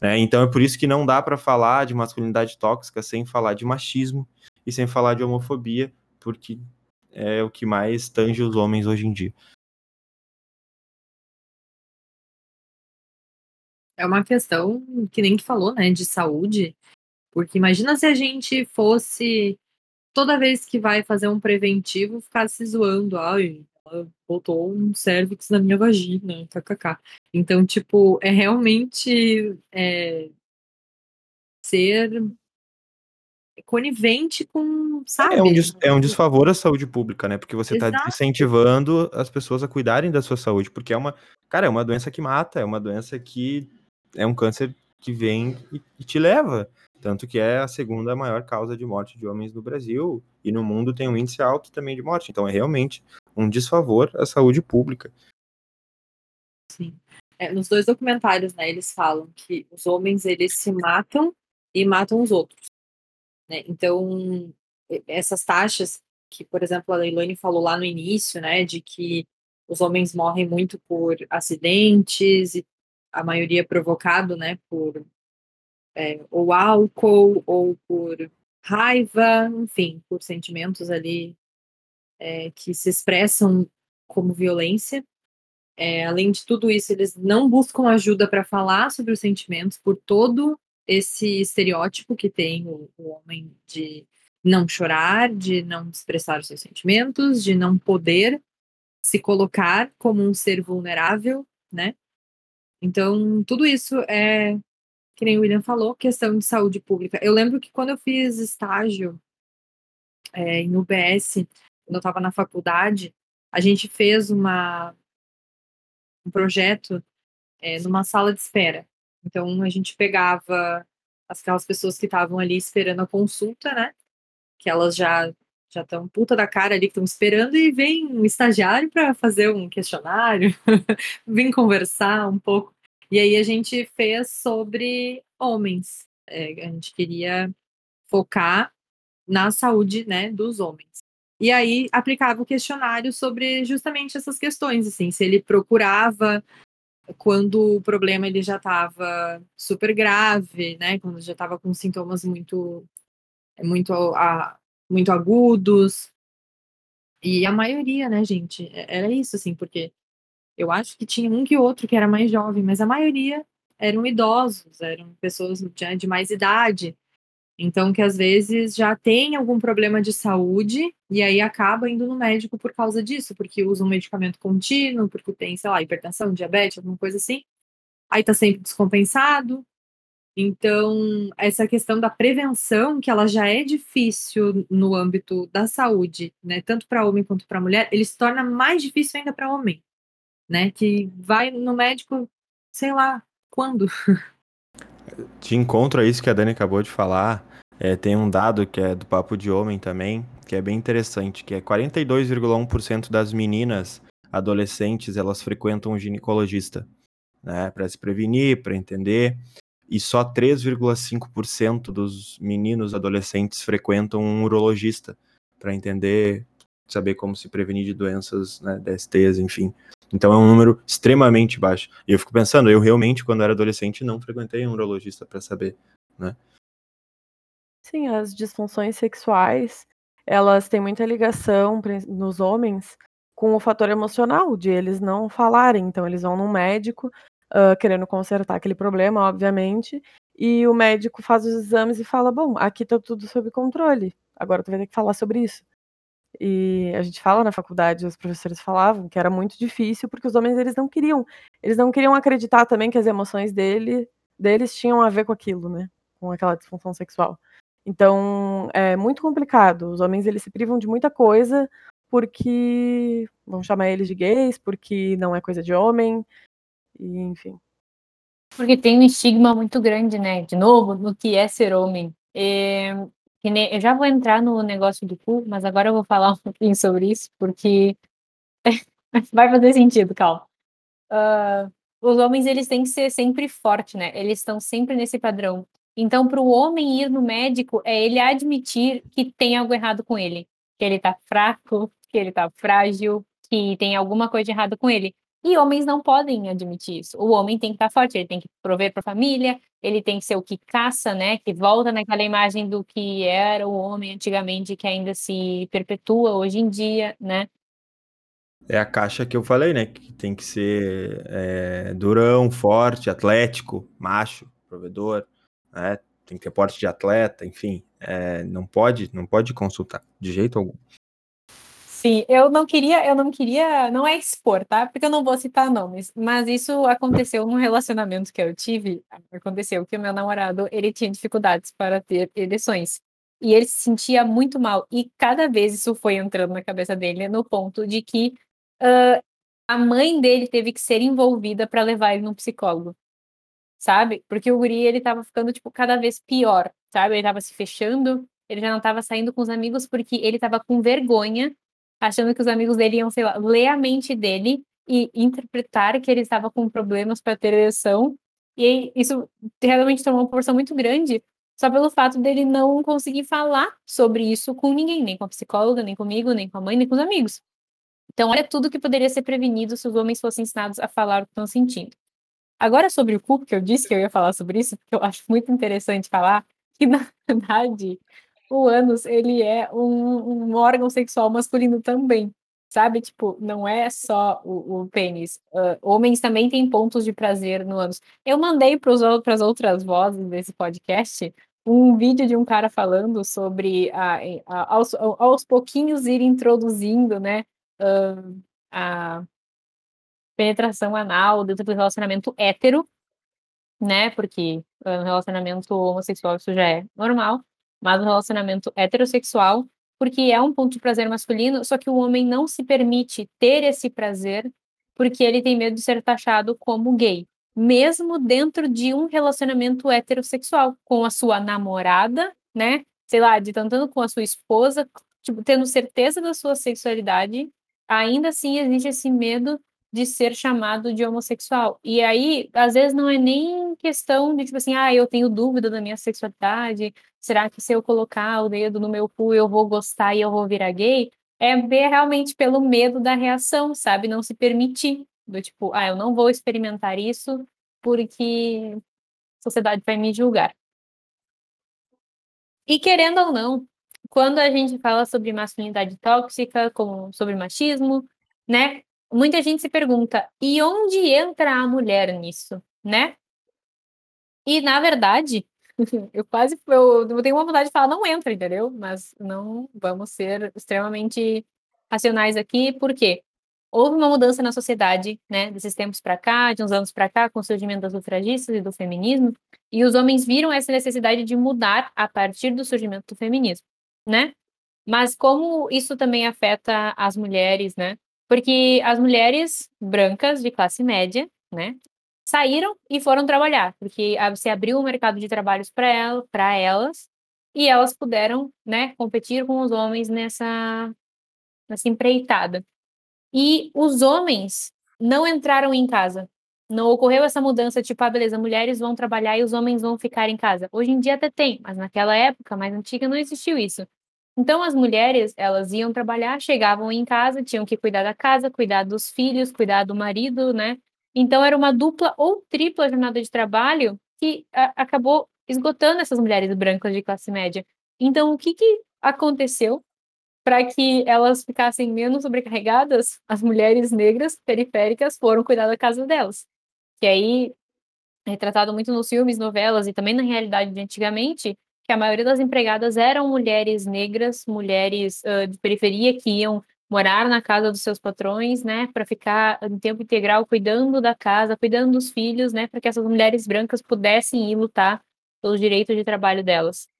[SPEAKER 2] Né? Então é por isso que não dá para falar de masculinidade tóxica sem falar de machismo e sem falar de homofobia, porque é o que mais tange os homens hoje em dia.
[SPEAKER 3] É uma questão que nem tu falou, né, de saúde, porque imagina se a gente fosse toda vez que vai fazer um preventivo ficar se zoando, ai, botou um cervix na minha vagina, kkk. Então, tipo, é realmente é, ser conivente com, sabe?
[SPEAKER 2] É um, des, é um desfavor à saúde pública, né? Porque você está incentivando as pessoas a cuidarem da sua saúde, porque é uma, cara, é uma doença que mata, é uma doença que é um câncer que vem e, e te leva. Tanto que é a segunda maior causa de morte de homens no Brasil e no mundo tem um índice alto também de morte. Então é realmente um desfavor à saúde pública.
[SPEAKER 3] Sim. É, nos dois documentários, né, eles falam que os homens eles se matam e matam os outros. Né? Então essas taxas que, por exemplo, a Leilani falou lá no início, né, de que os homens morrem muito por acidentes e a maioria provocado, né, por é, ou álcool, ou por raiva, enfim, por sentimentos ali é, que se expressam como violência. É, além de tudo isso, eles não buscam ajuda para falar sobre os sentimentos por todo esse estereótipo que tem o, o homem de não chorar, de não expressar os seus sentimentos, de não poder se colocar como um ser vulnerável, né? Então, tudo isso é que nem o William falou, questão de saúde pública. Eu lembro que quando eu fiz estágio é, em UBS, quando eu estava na faculdade, a gente fez uma, um projeto é, numa sala de espera. Então, a gente pegava aquelas pessoas que estavam ali esperando a consulta, né? Que elas já já estão puta da cara ali que estão esperando e vem um estagiário para fazer um questionário, vem conversar um pouco. E aí a gente fez sobre homens. É, a gente queria focar na saúde né, dos homens. E aí aplicava o questionário sobre justamente essas questões, assim, se ele procurava quando o problema ele já estava super grave, né, quando já estava com sintomas muito muito a, muito agudos. E a maioria, né, gente, é, era isso assim, porque eu acho que tinha um que outro que era mais jovem, mas a maioria eram idosos, eram pessoas de mais idade. Então, que às vezes já tem algum problema de saúde e aí acaba indo no médico por causa disso, porque usa um medicamento contínuo, porque tem, sei lá, hipertensão, diabetes, alguma coisa assim. Aí tá sempre descompensado. Então, essa questão da prevenção, que ela já é difícil no âmbito da saúde, né, tanto para homem quanto para mulher, ele se torna mais difícil ainda para homem né? Que vai no médico, sei lá, quando.
[SPEAKER 2] De encontro a isso que a Dani acabou de falar, é, tem um dado que é do Papo de Homem também, que é bem interessante, que é 42,1% das meninas adolescentes, elas frequentam um ginecologista, né, para se prevenir, para entender, e só 3,5% dos meninos adolescentes frequentam um urologista para entender, saber como se prevenir de doenças, né, DSTs, enfim. Então é um número extremamente baixo. E eu fico pensando, eu realmente, quando era adolescente, não frequentei um urologista para saber, né?
[SPEAKER 4] Sim, as disfunções sexuais, elas têm muita ligação nos homens com o fator emocional de eles não falarem. Então, eles vão num médico uh, querendo consertar aquele problema, obviamente, e o médico faz os exames e fala: Bom, aqui tá tudo sob controle, agora tu vai ter que falar sobre isso. E a gente fala na faculdade, os professores falavam que era muito difícil porque os homens eles não queriam, eles não queriam acreditar também que as emoções dele, deles tinham a ver com aquilo, né? Com aquela disfunção sexual. Então, é muito complicado. Os homens eles se privam de muita coisa porque vão chamar eles de gays, porque não é coisa de homem, e enfim.
[SPEAKER 1] Porque tem um estigma muito grande, né? De novo, no que é ser homem. É, eu já vou entrar no negócio do cu, mas agora eu vou falar um pouquinho sobre isso, porque vai fazer sentido, calma. Uh, os homens, eles têm que ser sempre fortes, né? Eles estão sempre nesse padrão. Então, para o homem ir no médico, é ele admitir que tem algo errado com ele. Que ele tá fraco, que ele tá frágil, que tem alguma coisa errada com ele. E homens não podem admitir isso. O homem tem que estar forte, ele tem que prover para a família, ele tem que ser o que caça, né? Que volta naquela imagem do que era o homem antigamente, que ainda se perpetua hoje em dia, né?
[SPEAKER 2] É a caixa que eu falei, né? Que tem que ser é, durão, forte, atlético, macho, provedor, né? Tem que ter porte de atleta, enfim. É, não pode, não pode consultar de jeito algum.
[SPEAKER 1] Sim, eu não queria, eu não queria, não é expor, tá? Porque eu não vou citar nomes, mas isso aconteceu num relacionamento que eu tive, aconteceu que o meu namorado, ele tinha dificuldades para ter ereções. E ele se sentia muito mal, e cada vez isso foi entrando na cabeça dele, no ponto de que uh, a mãe dele teve que ser envolvida para levar ele num psicólogo, sabe? Porque o guri, ele tava ficando, tipo, cada vez pior, sabe? Ele tava se fechando, ele já não tava saindo com os amigos porque ele tava com vergonha achando que os amigos dele iam, sei lá, ler a mente dele e interpretar que ele estava com problemas para ter ereção. E isso realmente tomou uma proporção muito grande, só pelo fato dele não conseguir falar sobre isso com ninguém, nem com a psicóloga, nem comigo, nem com a mãe, nem com os amigos. Então, olha tudo que poderia ser prevenido se os homens fossem ensinados a falar o que estão sentindo. Agora, sobre o cu, que eu disse que eu ia falar sobre isso, porque eu acho muito interessante falar, que na verdade o ânus, ele é um, um órgão sexual masculino também, sabe? Tipo, não é só o, o pênis. Uh, homens também têm pontos de prazer no ânus. Eu mandei para as outras vozes desse podcast um vídeo de um cara falando sobre a, a, aos, aos pouquinhos ir introduzindo, né, uh, a penetração anal dentro do relacionamento hétero, né, porque no relacionamento homossexual isso já é normal, mas um relacionamento heterossexual, porque é um ponto de prazer masculino, só que o homem não se permite ter esse prazer porque ele tem medo de ser taxado como gay, mesmo dentro de um relacionamento heterossexual, com a sua namorada, né? Sei lá, de tentando com a sua esposa, tipo, tendo certeza da sua sexualidade, ainda assim existe esse medo de ser chamado de homossexual. E aí, às vezes, não é nem questão de, tipo assim, ah, eu tenho dúvida da minha sexualidade, será que se eu colocar o dedo no meu cu eu vou gostar e eu vou virar gay? É ver realmente pelo medo da reação, sabe? Não se permitir. Do tipo, ah, eu não vou experimentar isso porque a sociedade vai me julgar. E querendo ou não, quando a gente fala sobre masculinidade tóxica, como sobre machismo, né? Muita gente se pergunta: e onde entra a mulher nisso, né? E na verdade, eu quase eu, eu tenho uma vontade de falar não entra, entendeu? Mas não vamos ser extremamente racionais aqui, porque houve uma mudança na sociedade, né, desses tempos para cá, de uns anos para cá, com o surgimento das sufragistas e do feminismo, e os homens viram essa necessidade de mudar a partir do surgimento do feminismo, né? Mas como isso também afeta as mulheres, né? Porque as mulheres brancas de classe média, né, saíram e foram trabalhar, porque se abriu um mercado de trabalhos para ela, para elas, e elas puderam, né, competir com os homens nessa nessa empreitada. E os homens não entraram em casa. Não ocorreu essa mudança, tipo, ah, beleza, mulheres vão trabalhar e os homens vão ficar em casa. Hoje em dia até tem, mas naquela época mais antiga não existiu isso. Então, as mulheres, elas iam trabalhar, chegavam em casa, tinham que cuidar da casa, cuidar dos filhos, cuidar do marido, né? Então, era uma dupla ou tripla jornada de trabalho que a, acabou esgotando essas mulheres brancas de classe média. Então, o que, que aconteceu para que elas ficassem menos sobrecarregadas, as mulheres negras periféricas foram cuidar da casa delas. Que aí é tratado muito nos filmes, novelas e também na realidade de antigamente, que a maioria das empregadas eram mulheres negras, mulheres uh, de periferia que iam morar na casa dos seus patrões, né, para ficar em tempo integral cuidando da casa, cuidando dos filhos, né, para que essas mulheres brancas pudessem ir lutar pelos direitos de trabalho delas.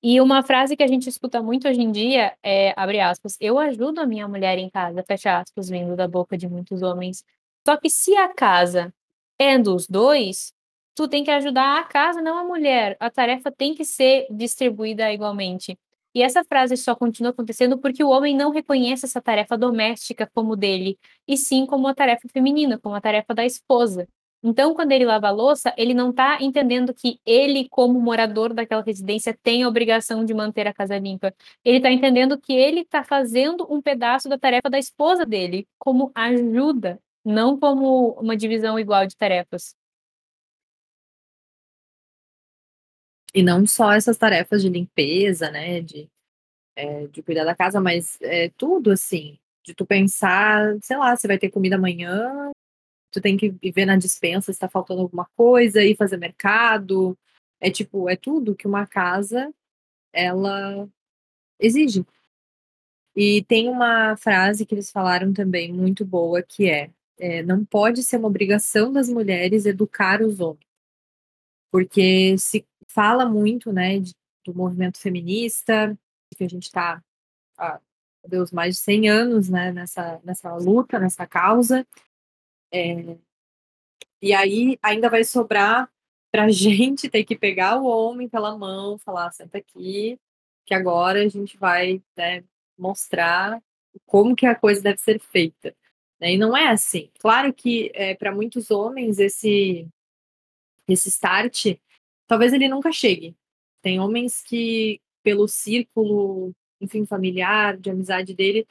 [SPEAKER 1] E uma frase que a gente escuta muito hoje em dia é, abre aspas, eu ajudo a minha mulher em casa, fecha aspas, vindo da boca de muitos homens. Só que se a casa é dos dois, tu tem que ajudar a casa, não a mulher. A tarefa tem que ser distribuída igualmente. E essa frase só continua acontecendo porque o homem não reconhece essa tarefa doméstica como dele, e sim como uma tarefa feminina, como a tarefa da esposa. Então, quando ele lava a louça, ele não está entendendo que ele, como morador daquela residência, tem a obrigação de manter a casa limpa. Ele está entendendo que ele está fazendo um pedaço da tarefa da esposa dele, como ajuda, não como uma divisão igual de tarefas.
[SPEAKER 3] E não só essas tarefas de limpeza, né, de, é, de cuidar da casa, mas é, tudo assim, de tu pensar, sei lá, você vai ter comida amanhã, tu tem que ver na dispensa se tá faltando alguma coisa, ir fazer mercado. É tipo, é tudo que uma casa ela exige. E tem uma frase que eles falaram também muito boa que é, é não pode ser uma obrigação das mulheres educar os homens. Porque se fala muito, né, de, do movimento feminista, que a gente está Deus, mais de 100 anos, né, nessa, nessa luta, nessa causa, é, e aí ainda vai sobrar para a gente ter que pegar o homem pela mão, falar, senta aqui, que agora a gente vai né, mostrar como que a coisa deve ser feita. Né? E não é assim. Claro que é, para muitos homens esse esse start, talvez ele nunca chegue. Tem homens que pelo círculo, enfim, familiar, de amizade dele,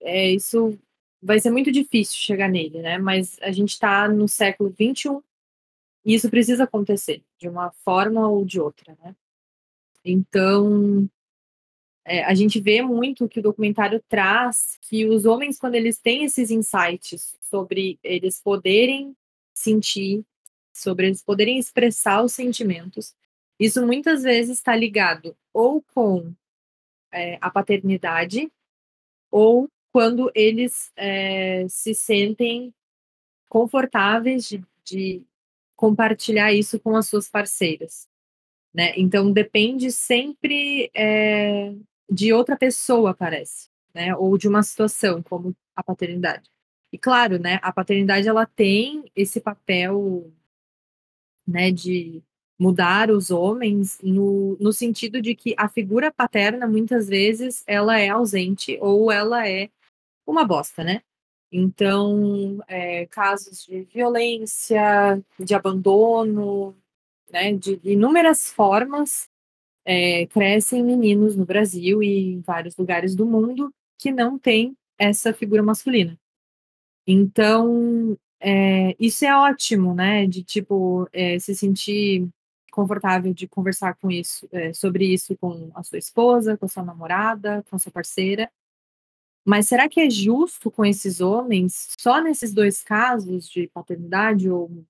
[SPEAKER 3] é, isso vai ser muito difícil chegar nele, né? Mas a gente está no século XXI e isso precisa acontecer de uma forma ou de outra, né? Então, é, a gente vê muito que o documentário traz que os homens, quando eles têm esses insights sobre eles poderem sentir, sobre eles poderem expressar os sentimentos, isso muitas vezes está ligado ou com é, a paternidade ou quando eles é, se sentem confortáveis de, de, compartilhar isso com as suas parceiras. Né? Então depende sempre é, de outra pessoa, parece, né? ou de uma situação, como a paternidade. E claro, né, a paternidade ela tem esse papel né, de mudar os homens no, no sentido de que a figura paterna muitas vezes ela é ausente ou ela é uma bosta, né? Então, é, casos de violência, de abandono, né, de inúmeras formas, é, crescem meninos no Brasil e em vários lugares do mundo que não têm essa figura masculina. Então, é, isso é ótimo, né? De tipo é, se sentir confortável de conversar com isso, é, sobre isso com a sua esposa, com a sua namorada, com a sua parceira, mas será que é justo com esses homens, só nesses dois casos de paternidade ou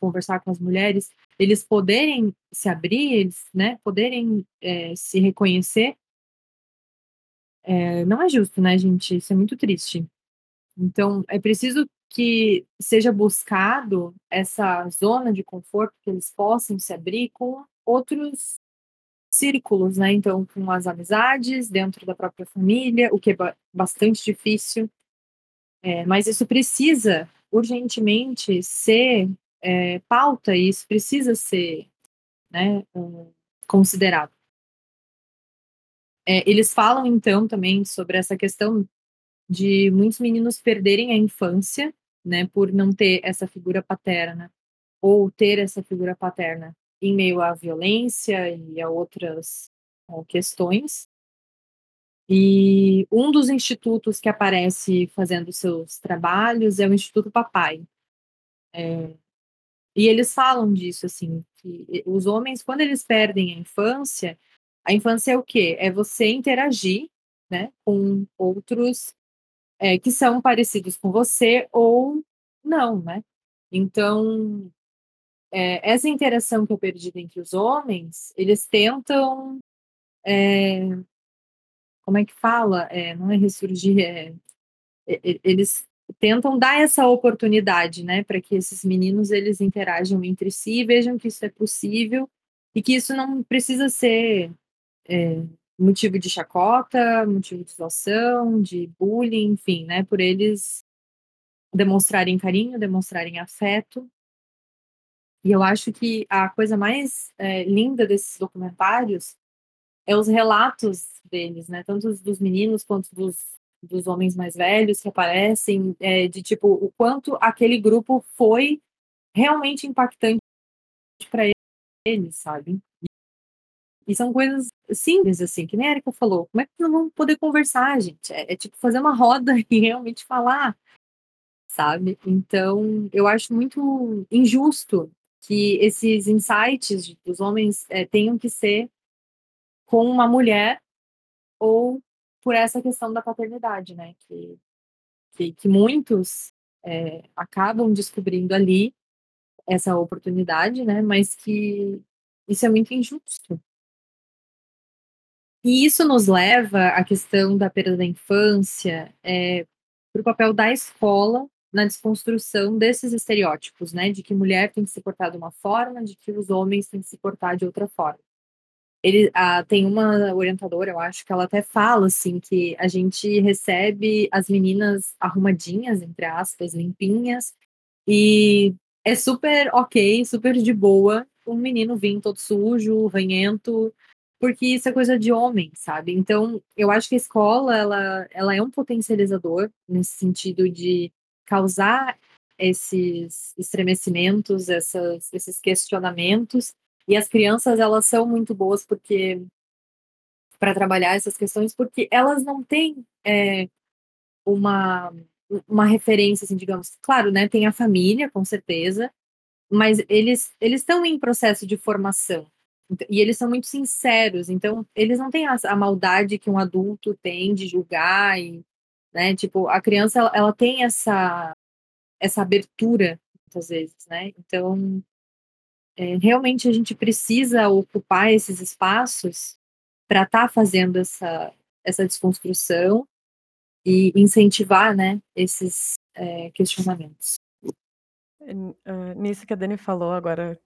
[SPEAKER 3] conversar com as mulheres, eles poderem se abrir, eles, né, poderem é, se reconhecer? É, não é justo, né, gente? Isso é muito triste. Então, é preciso que seja buscado essa zona de conforto, que eles possam se abrir com outros círculos, né? Então, com as amizades dentro da própria família, o que é bastante difícil. É, mas isso precisa urgentemente ser é, pauta, e isso precisa ser né, um, considerado. É, eles falam então também sobre essa questão de muitos meninos perderem a infância, né, por não ter essa figura paterna ou ter essa figura paterna em meio à violência e a outras é, questões. E um dos institutos que aparece fazendo seus trabalhos é o Instituto Papai. É, e eles falam disso, assim, que os homens, quando eles perdem a infância, a infância é o quê? É você interagir né, com outros é, que são parecidos com você ou não, né? Então, é, essa interação que é perdida entre os homens, eles tentam. É, como é que fala? É, não é ressurgir, é, eles tentam dar essa oportunidade, né, para que esses meninos eles interajam entre si vejam que isso é possível e que isso não precisa ser é, motivo de chacota, motivo de zoação, de bullying, enfim, né, por eles demonstrarem carinho, demonstrarem afeto. E eu acho que a coisa mais é, linda desses documentários é os relatos deles, né, tanto dos meninos quanto dos, dos homens mais velhos que aparecem, é, de tipo, o quanto aquele grupo foi realmente impactante para eles, sabe? E são coisas simples, assim, que nem a Erika falou. Como é que nós vamos poder conversar, gente? É, é tipo fazer uma roda e realmente falar, sabe? Então, eu acho muito injusto que esses insights dos homens é, tenham que ser com uma mulher ou por essa questão da paternidade, né? Que, que, que muitos é, acabam descobrindo ali essa oportunidade, né? Mas que isso é muito injusto. E isso nos leva à questão da perda da infância, é, para o papel da escola na desconstrução desses estereótipos, né? De que mulher tem que se portar de uma forma, de que os homens têm que se portar de outra forma. Ele tem uma orientadora, eu acho que ela até fala assim que a gente recebe as meninas arrumadinhas, entre aspas, limpinhas, e é super ok, super de boa um menino vir todo sujo, ranhento, porque isso é coisa de homem, sabe? Então, eu acho que a escola, ela, ela é um potencializador nesse sentido de causar esses estremecimentos, essas, esses questionamentos, e as crianças, elas são muito boas porque para trabalhar essas questões, porque elas não têm é, uma, uma referência, assim, digamos, claro, né, tem a família, com certeza, mas eles eles estão em processo de formação, e eles são muito sinceros, então eles não têm a, a maldade que um adulto tem de julgar e, né, tipo, a criança ela, ela tem essa essa abertura muitas vezes, né? Então, é, realmente a gente precisa ocupar esses espaços para estar tá fazendo essa essa desconstrução e incentivar, né, esses é, questionamentos.
[SPEAKER 4] Uh, nisso que a Dani falou agora,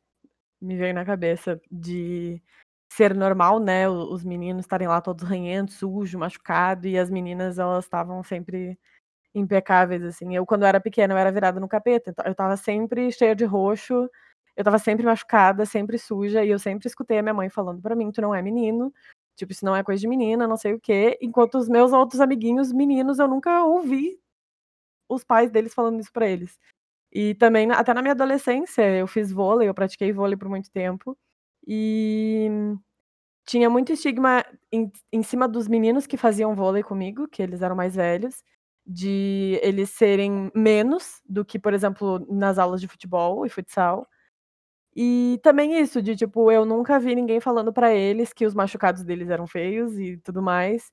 [SPEAKER 4] me veio na cabeça de ser normal, né, os meninos estarem lá todos ranhentos, sujo, machucado, e as meninas, elas estavam sempre impecáveis, assim. Eu, quando era pequena, eu era virada no capeta, então eu estava sempre cheia de roxo, eu estava sempre machucada, sempre suja, e eu sempre escutei a minha mãe falando para mim, tu não é menino, tipo, isso não é coisa de menina, não sei o quê, enquanto os meus outros amiguinhos meninos, eu nunca ouvi os pais deles falando isso para eles. E também, até na minha adolescência, eu fiz vôlei, eu pratiquei vôlei por muito tempo. E tinha muito estigma em, em cima dos meninos que faziam vôlei comigo, que eles eram mais velhos, de eles serem menos do que, por exemplo, nas aulas de futebol e futsal. E também isso, de tipo, eu nunca vi ninguém falando para eles que os machucados deles eram feios e tudo mais.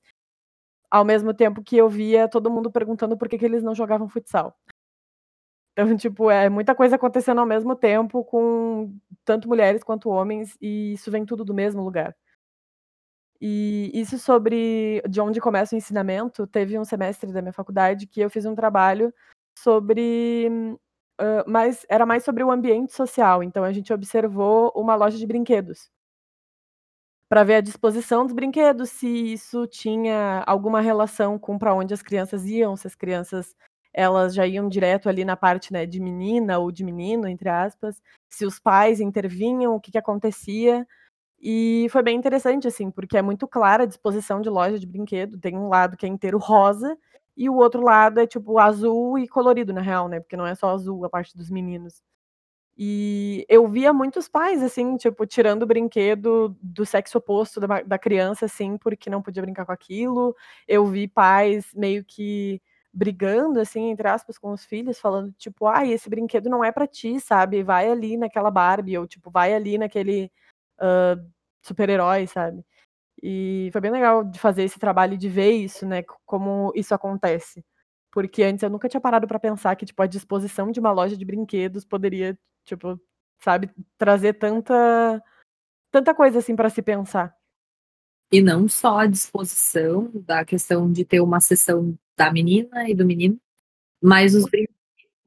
[SPEAKER 4] Ao mesmo tempo que eu via todo mundo perguntando por que, que eles não jogavam futsal. Então, tipo, é muita coisa acontecendo ao mesmo tempo com tanto mulheres quanto homens, e isso vem tudo do mesmo lugar. E isso sobre de onde começa o ensinamento, teve um semestre da minha faculdade que eu fiz um trabalho sobre uh, mais, era mais sobre o ambiente social. Então a gente observou uma loja de brinquedos para ver a disposição dos brinquedos, se isso tinha alguma relação com para onde as crianças iam, se as crianças elas já iam direto ali na parte né, de menina ou de menino, entre aspas, se os pais intervinham, o que, que acontecia. E foi bem interessante, assim, porque é muito clara a disposição de loja de brinquedo. Tem um lado que é inteiro rosa e o outro lado é tipo azul e colorido, na real, né? Porque não é só azul a parte dos meninos. E eu via muitos pais, assim, tipo, tirando o brinquedo do sexo oposto da, da criança, assim, porque não podia brincar com aquilo. Eu vi pais meio que brigando, assim, entre aspas, com os filhos, falando, tipo, ai, esse brinquedo não é para ti, sabe? Vai ali naquela Barbie, ou, tipo, vai ali naquele uh, super-herói, sabe? E foi bem legal de fazer esse trabalho de ver isso, né, como isso acontece. Porque antes eu nunca tinha parado para pensar que, tipo, a disposição de uma loja de brinquedos poderia, tipo, sabe, trazer tanta tanta coisa assim para se pensar.
[SPEAKER 3] E não só a disposição da questão de ter uma sessão da menina e do menino, mas os, brin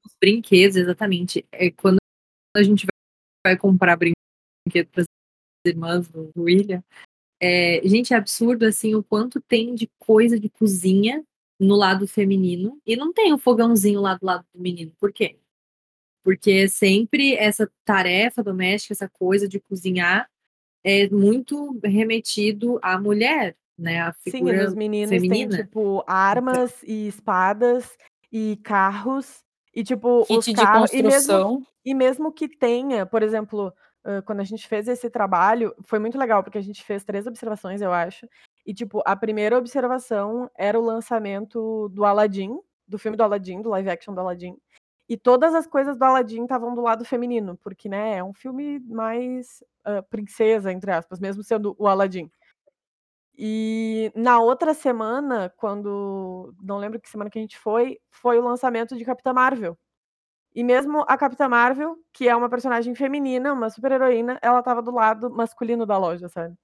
[SPEAKER 3] os brinquedos, exatamente. É quando a gente vai, vai comprar brinquedo para as irmãs do, William, é, gente, é absurdo assim o quanto tem de coisa de cozinha no lado feminino e não tem o um fogãozinho lá do lado do menino. Por quê? Porque sempre essa tarefa doméstica, essa coisa de cozinhar, é muito remetido à mulher, né? A
[SPEAKER 4] Sim, e os meninos feminina. têm, tipo, armas e espadas e carros e, tipo, os carros...
[SPEAKER 1] de construção.
[SPEAKER 4] E mesmo, e mesmo que tenha, por exemplo, quando a gente fez esse trabalho, foi muito legal, porque a gente fez três observações, eu acho. E, tipo, a primeira observação era o lançamento do Aladdin, do filme do Aladdin, do live action do Aladdin. E todas as coisas do Aladdin estavam do lado feminino, porque, né, é um filme mais princesa, entre aspas, mesmo sendo o Aladdin. E na outra semana, quando. Não lembro que semana que a gente foi, foi o lançamento de Capitã Marvel. E mesmo a Capitã Marvel, que é uma personagem feminina, uma super-heroína, ela tava do lado masculino da loja, sabe?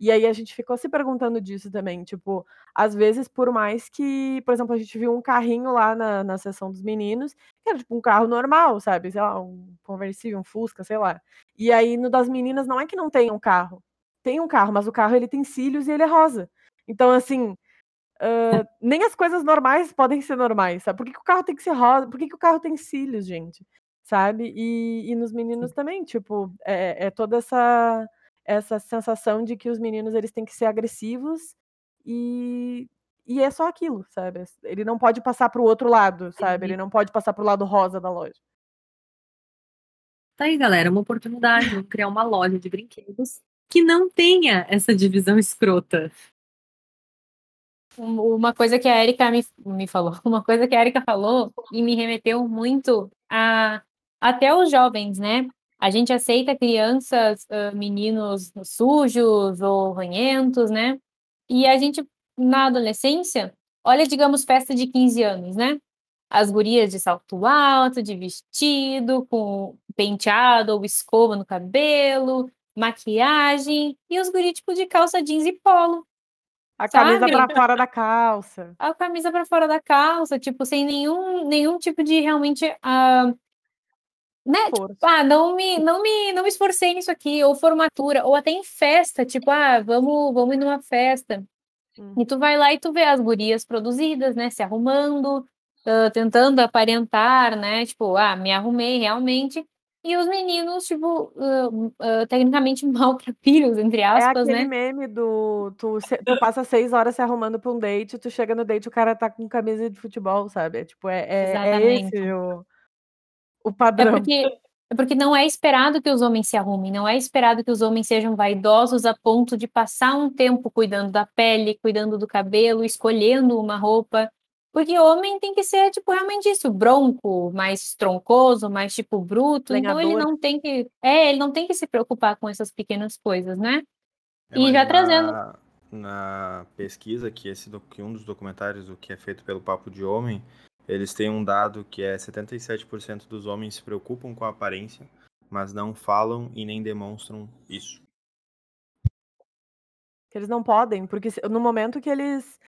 [SPEAKER 4] E aí a gente ficou se perguntando disso também, tipo, às vezes, por mais que, por exemplo, a gente viu um carrinho lá na, na sessão dos meninos, que era tipo um carro normal, sabe? Sei lá, um conversível, um Fusca, sei lá. E aí no das meninas não é que não tem um carro. Tem um carro, mas o carro ele tem cílios e ele é rosa. Então, assim, Uh, nem as coisas normais podem ser normais, sabe? Por que, que o carro tem que ser rosa? Por que, que o carro tem cílios, gente? Sabe? E, e nos meninos também, tipo, é, é, toda essa, essa sensação de que os meninos eles têm que ser agressivos e, e é só aquilo, sabe? Ele não pode passar para o outro lado, sabe? Ele não pode passar para o lado rosa da loja.
[SPEAKER 3] Tá aí, galera, uma oportunidade de criar uma loja de brinquedos que não tenha essa divisão escrota
[SPEAKER 1] uma coisa que a Erika me, me falou, uma coisa que a Erika falou e me remeteu muito a até os jovens, né? A gente aceita crianças, meninos sujos ou ranhentos, né? E a gente, na adolescência, olha, digamos, festa de 15 anos, né? As gurias de salto alto, de vestido, com penteado ou escova no cabelo, maquiagem, e os guris, tipo, de calça jeans e polo.
[SPEAKER 4] A camisa para fora da calça.
[SPEAKER 1] A camisa para fora da calça, tipo, sem nenhum, nenhum tipo de realmente. Uh, né? Tipo, ah, não me, não, me, não me esforcei nisso aqui, ou formatura, ou até em festa, tipo, ah, vamos, vamos ir numa festa. Hum. E tu vai lá e tu vê as gurias produzidas, né? Se arrumando, uh, tentando aparentar, né? Tipo, ah, me arrumei realmente. E os meninos, tipo, uh, uh, tecnicamente maltrapilhos, entre aspas,
[SPEAKER 4] é
[SPEAKER 1] aquele
[SPEAKER 4] né? meme do. Tu, tu passa seis horas se arrumando pra um date, tu chega no date, o cara tá com camisa de futebol, sabe? É, tipo, é, é, é esse o, o padrão.
[SPEAKER 1] É porque, é porque não é esperado que os homens se arrumem, não é esperado que os homens sejam vaidosos a ponto de passar um tempo cuidando da pele, cuidando do cabelo, escolhendo uma roupa. Porque homem tem que ser, tipo, realmente isso, bronco, mais troncoso, mais, tipo, bruto. Lenhador. Então ele não tem que. É, ele não tem que se preocupar com essas pequenas coisas, né?
[SPEAKER 2] É, e já na, trazendo. Na pesquisa, que, esse, que um dos documentários, o que é feito pelo Papo de Homem, eles têm um dado que é 77% dos homens se preocupam com a aparência, mas não falam e nem demonstram isso.
[SPEAKER 4] Eles não podem, porque no momento que eles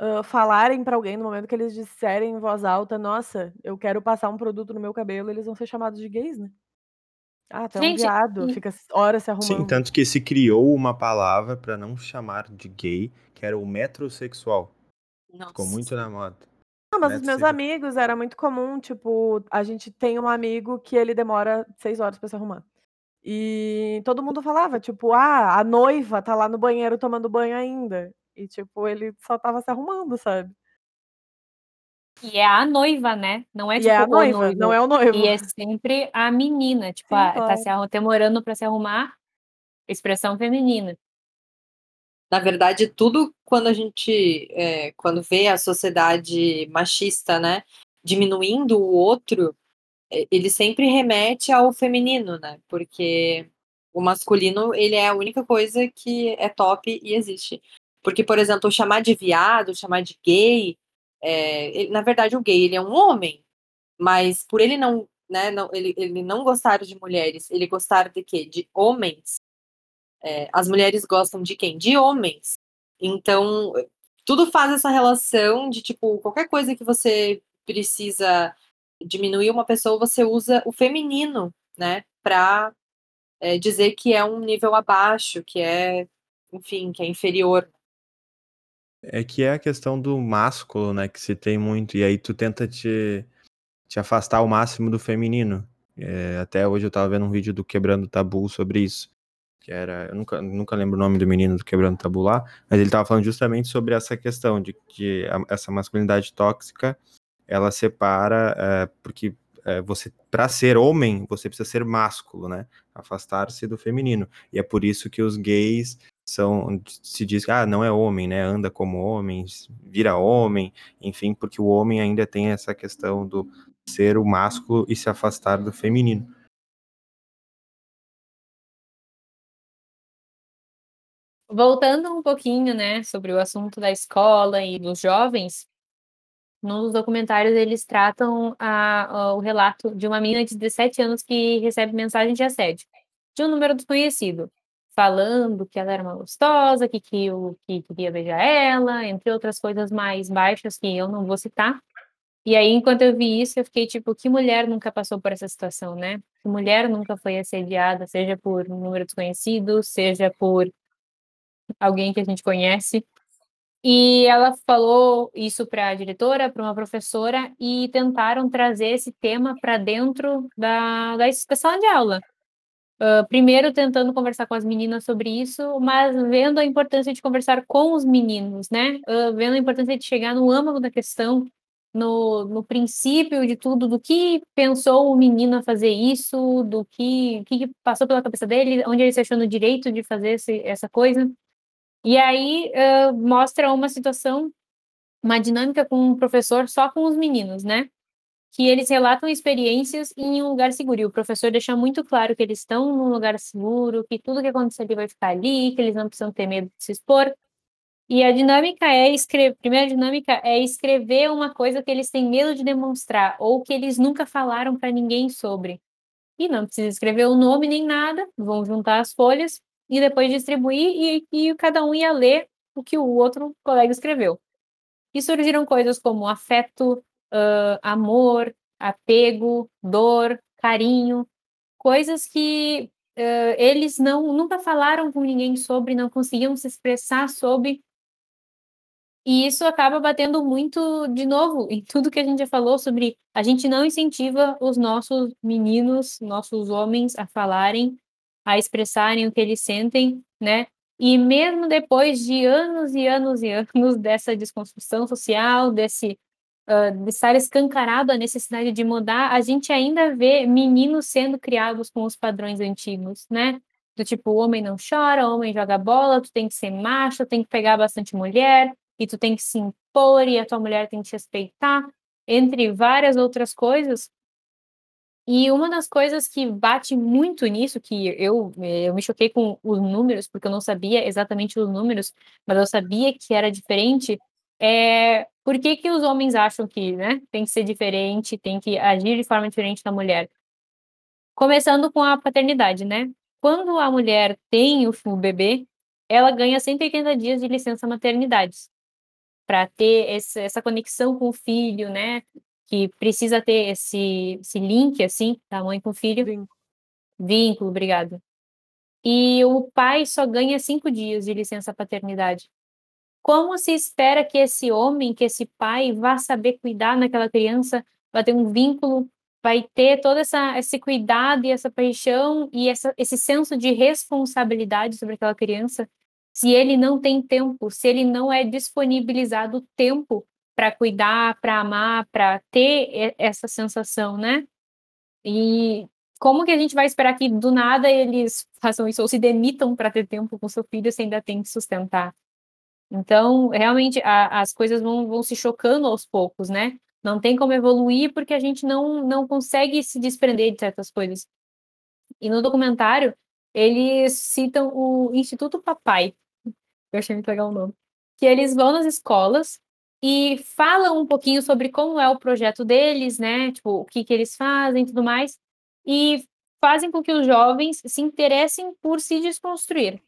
[SPEAKER 4] uh, falarem para alguém no momento que eles disserem em voz alta, nossa, eu quero passar um produto no meu cabelo, eles vão ser chamados de gays, né? Ah, até Gente, um viado, e... fica horas se arrumando.
[SPEAKER 2] Sim, tanto que se criou uma palavra para não chamar de gay, que era o metrosexual. Nossa. Ficou muito na moda.
[SPEAKER 4] Não, mas os meus amigos era muito comum, tipo, a gente tem um amigo que ele demora seis horas para se arrumar. E todo mundo falava, tipo, ah, a noiva tá lá no banheiro tomando banho ainda. E, tipo, ele só tava se arrumando, sabe?
[SPEAKER 1] E é a noiva, né? Não é
[SPEAKER 4] e
[SPEAKER 1] tipo
[SPEAKER 4] é a noiva, noivo. não é o noivo.
[SPEAKER 1] E é sempre a menina, tipo, Sim, a, claro. tá se demorando para se arrumar, expressão feminina.
[SPEAKER 3] Na verdade, tudo quando a gente, é, quando vê a sociedade machista, né, diminuindo o outro, ele sempre remete ao feminino, né? Porque O masculino, ele é a única coisa que é top e existe. Porque, por exemplo, chamar de viado, chamar de gay, é, ele, na verdade, o gay ele é um homem, mas por ele não, né, não ele, ele não gostar de mulheres, ele gostar de quê? De homens. É, as mulheres gostam de quem? De homens. Então, tudo faz essa relação de tipo qualquer coisa que você precisa diminuir uma pessoa, você usa o feminino, né, para é, dizer que é um nível abaixo, que é, enfim, que é inferior.
[SPEAKER 2] É que é a questão do másculo, né, que se tem muito, e aí tu tenta te, te afastar ao máximo do feminino. É, até hoje eu tava vendo um vídeo do Quebrando Tabu sobre isso. Que era. Eu nunca, nunca lembro o nome do menino do Quebrando Tabu lá, mas ele tava falando justamente sobre essa questão de que a, essa masculinidade tóxica ela separa, é, porque é, você, para ser homem, você precisa ser másculo, né? Afastar-se do feminino. E é por isso que os gays são se diz que ah, não é homem, né? Anda como homem, vira homem, enfim, porque o homem ainda tem essa questão do ser o másculo e se afastar do feminino.
[SPEAKER 1] Voltando um pouquinho, né, sobre o assunto da escola e dos jovens, nos documentários eles tratam a, a, o relato de uma menina de 17 anos que recebe mensagem de assédio de um número desconhecido falando que ela era uma gostosa, que, que, o, que queria beijar ela, entre outras coisas mais baixas que eu não vou citar. E aí, enquanto eu vi isso, eu fiquei tipo, que mulher nunca passou por essa situação, né? Que mulher nunca foi assediada, seja por um número desconhecido, seja por alguém que a gente conhece. E ela falou isso para a diretora, para uma professora, e tentaram trazer esse tema para dentro da, da, da sala de aula. Uh, primeiro tentando conversar com as meninas sobre isso, mas vendo a importância de conversar com os meninos, né? Uh, vendo a importância de chegar no âmago da questão, no, no princípio de tudo, do que pensou o menino a fazer isso, do que, que passou pela cabeça dele, onde ele se achou no direito de fazer esse, essa coisa. E aí uh, mostra uma situação, uma dinâmica com um professor só com os meninos, né? Que eles relatam experiências em um lugar seguro. E o professor deixa muito claro que eles estão num lugar seguro, que tudo que acontecer ali vai ficar ali, que eles não precisam ter medo de se expor. E a dinâmica é escrever, primeira dinâmica é escrever uma coisa que eles têm medo de demonstrar ou que eles nunca falaram para ninguém sobre. E não precisa escrever o nome nem nada, vão juntar as folhas e depois distribuir e, e cada um ia ler o que o outro colega escreveu. E surgiram coisas como afeto, uh, amor, apego, dor, carinho, coisas que uh, eles não nunca falaram com ninguém sobre, não conseguiam se expressar sobre. E isso acaba batendo muito, de novo, em tudo que a gente já falou sobre a gente não incentiva os nossos meninos, nossos homens a falarem, a expressarem o que eles sentem, né? E mesmo depois de anos e anos e anos dessa desconstrução social, desse uh, estar escancarado a necessidade de mudar, a gente ainda vê meninos sendo criados com os padrões antigos, né? Do tipo, homem não chora, homem joga bola, tu tem que ser macho, tem que pegar bastante mulher, e tu tem que se impor, e a tua mulher tem que te respeitar, entre várias outras coisas. E uma das coisas que bate muito nisso, que eu, eu me choquei com os números, porque eu não sabia exatamente os números, mas eu sabia que era diferente, é por que, que os homens acham que né, tem que ser diferente, tem que agir de forma diferente da mulher? Começando com a paternidade, né? Quando a mulher tem o bebê, ela ganha 180 dias de licença maternidade para ter esse, essa conexão com o filho, né? Que precisa ter esse, esse link, assim, da mãe com o filho. Vínculo. Vínculo, obrigado. E o pai só ganha cinco dias de licença paternidade. Como se espera que esse homem, que esse pai vá saber cuidar naquela criança, vai ter um vínculo, vai ter todo essa, esse cuidado e essa paixão e essa, esse senso de responsabilidade sobre aquela criança, se ele não tem tempo, se ele não é disponibilizado tempo para cuidar, para amar, para ter essa sensação, né? E como que a gente vai esperar que do nada eles façam isso ou se demitam para ter tempo com seu filho se ainda tem que sustentar? Então, realmente, a, as coisas vão, vão se chocando aos poucos, né? Não tem como evoluir porque a gente não, não consegue se desprender de certas coisas. E no documentário, eles citam o Instituto Papai, eu achei muito legal o nome, que eles vão nas escolas e falam um pouquinho sobre como é o projeto deles, né? Tipo, o que, que eles fazem e tudo mais, e fazem com que os jovens se interessem por se desconstruir.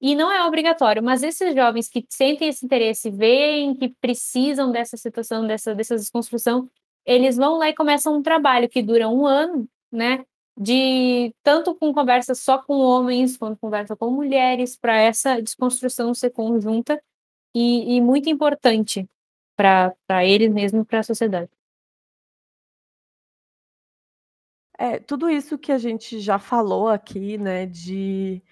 [SPEAKER 1] E não é obrigatório, mas esses jovens que sentem esse interesse, veem que precisam dessa situação, dessa, dessa desconstrução, eles vão lá e começam um trabalho que dura um ano, né? De tanto com conversa só com homens, quanto conversa com mulheres, para essa desconstrução ser conjunta e, e muito importante para eles mesmo para a sociedade.
[SPEAKER 4] É, tudo isso que a gente já falou aqui, né, de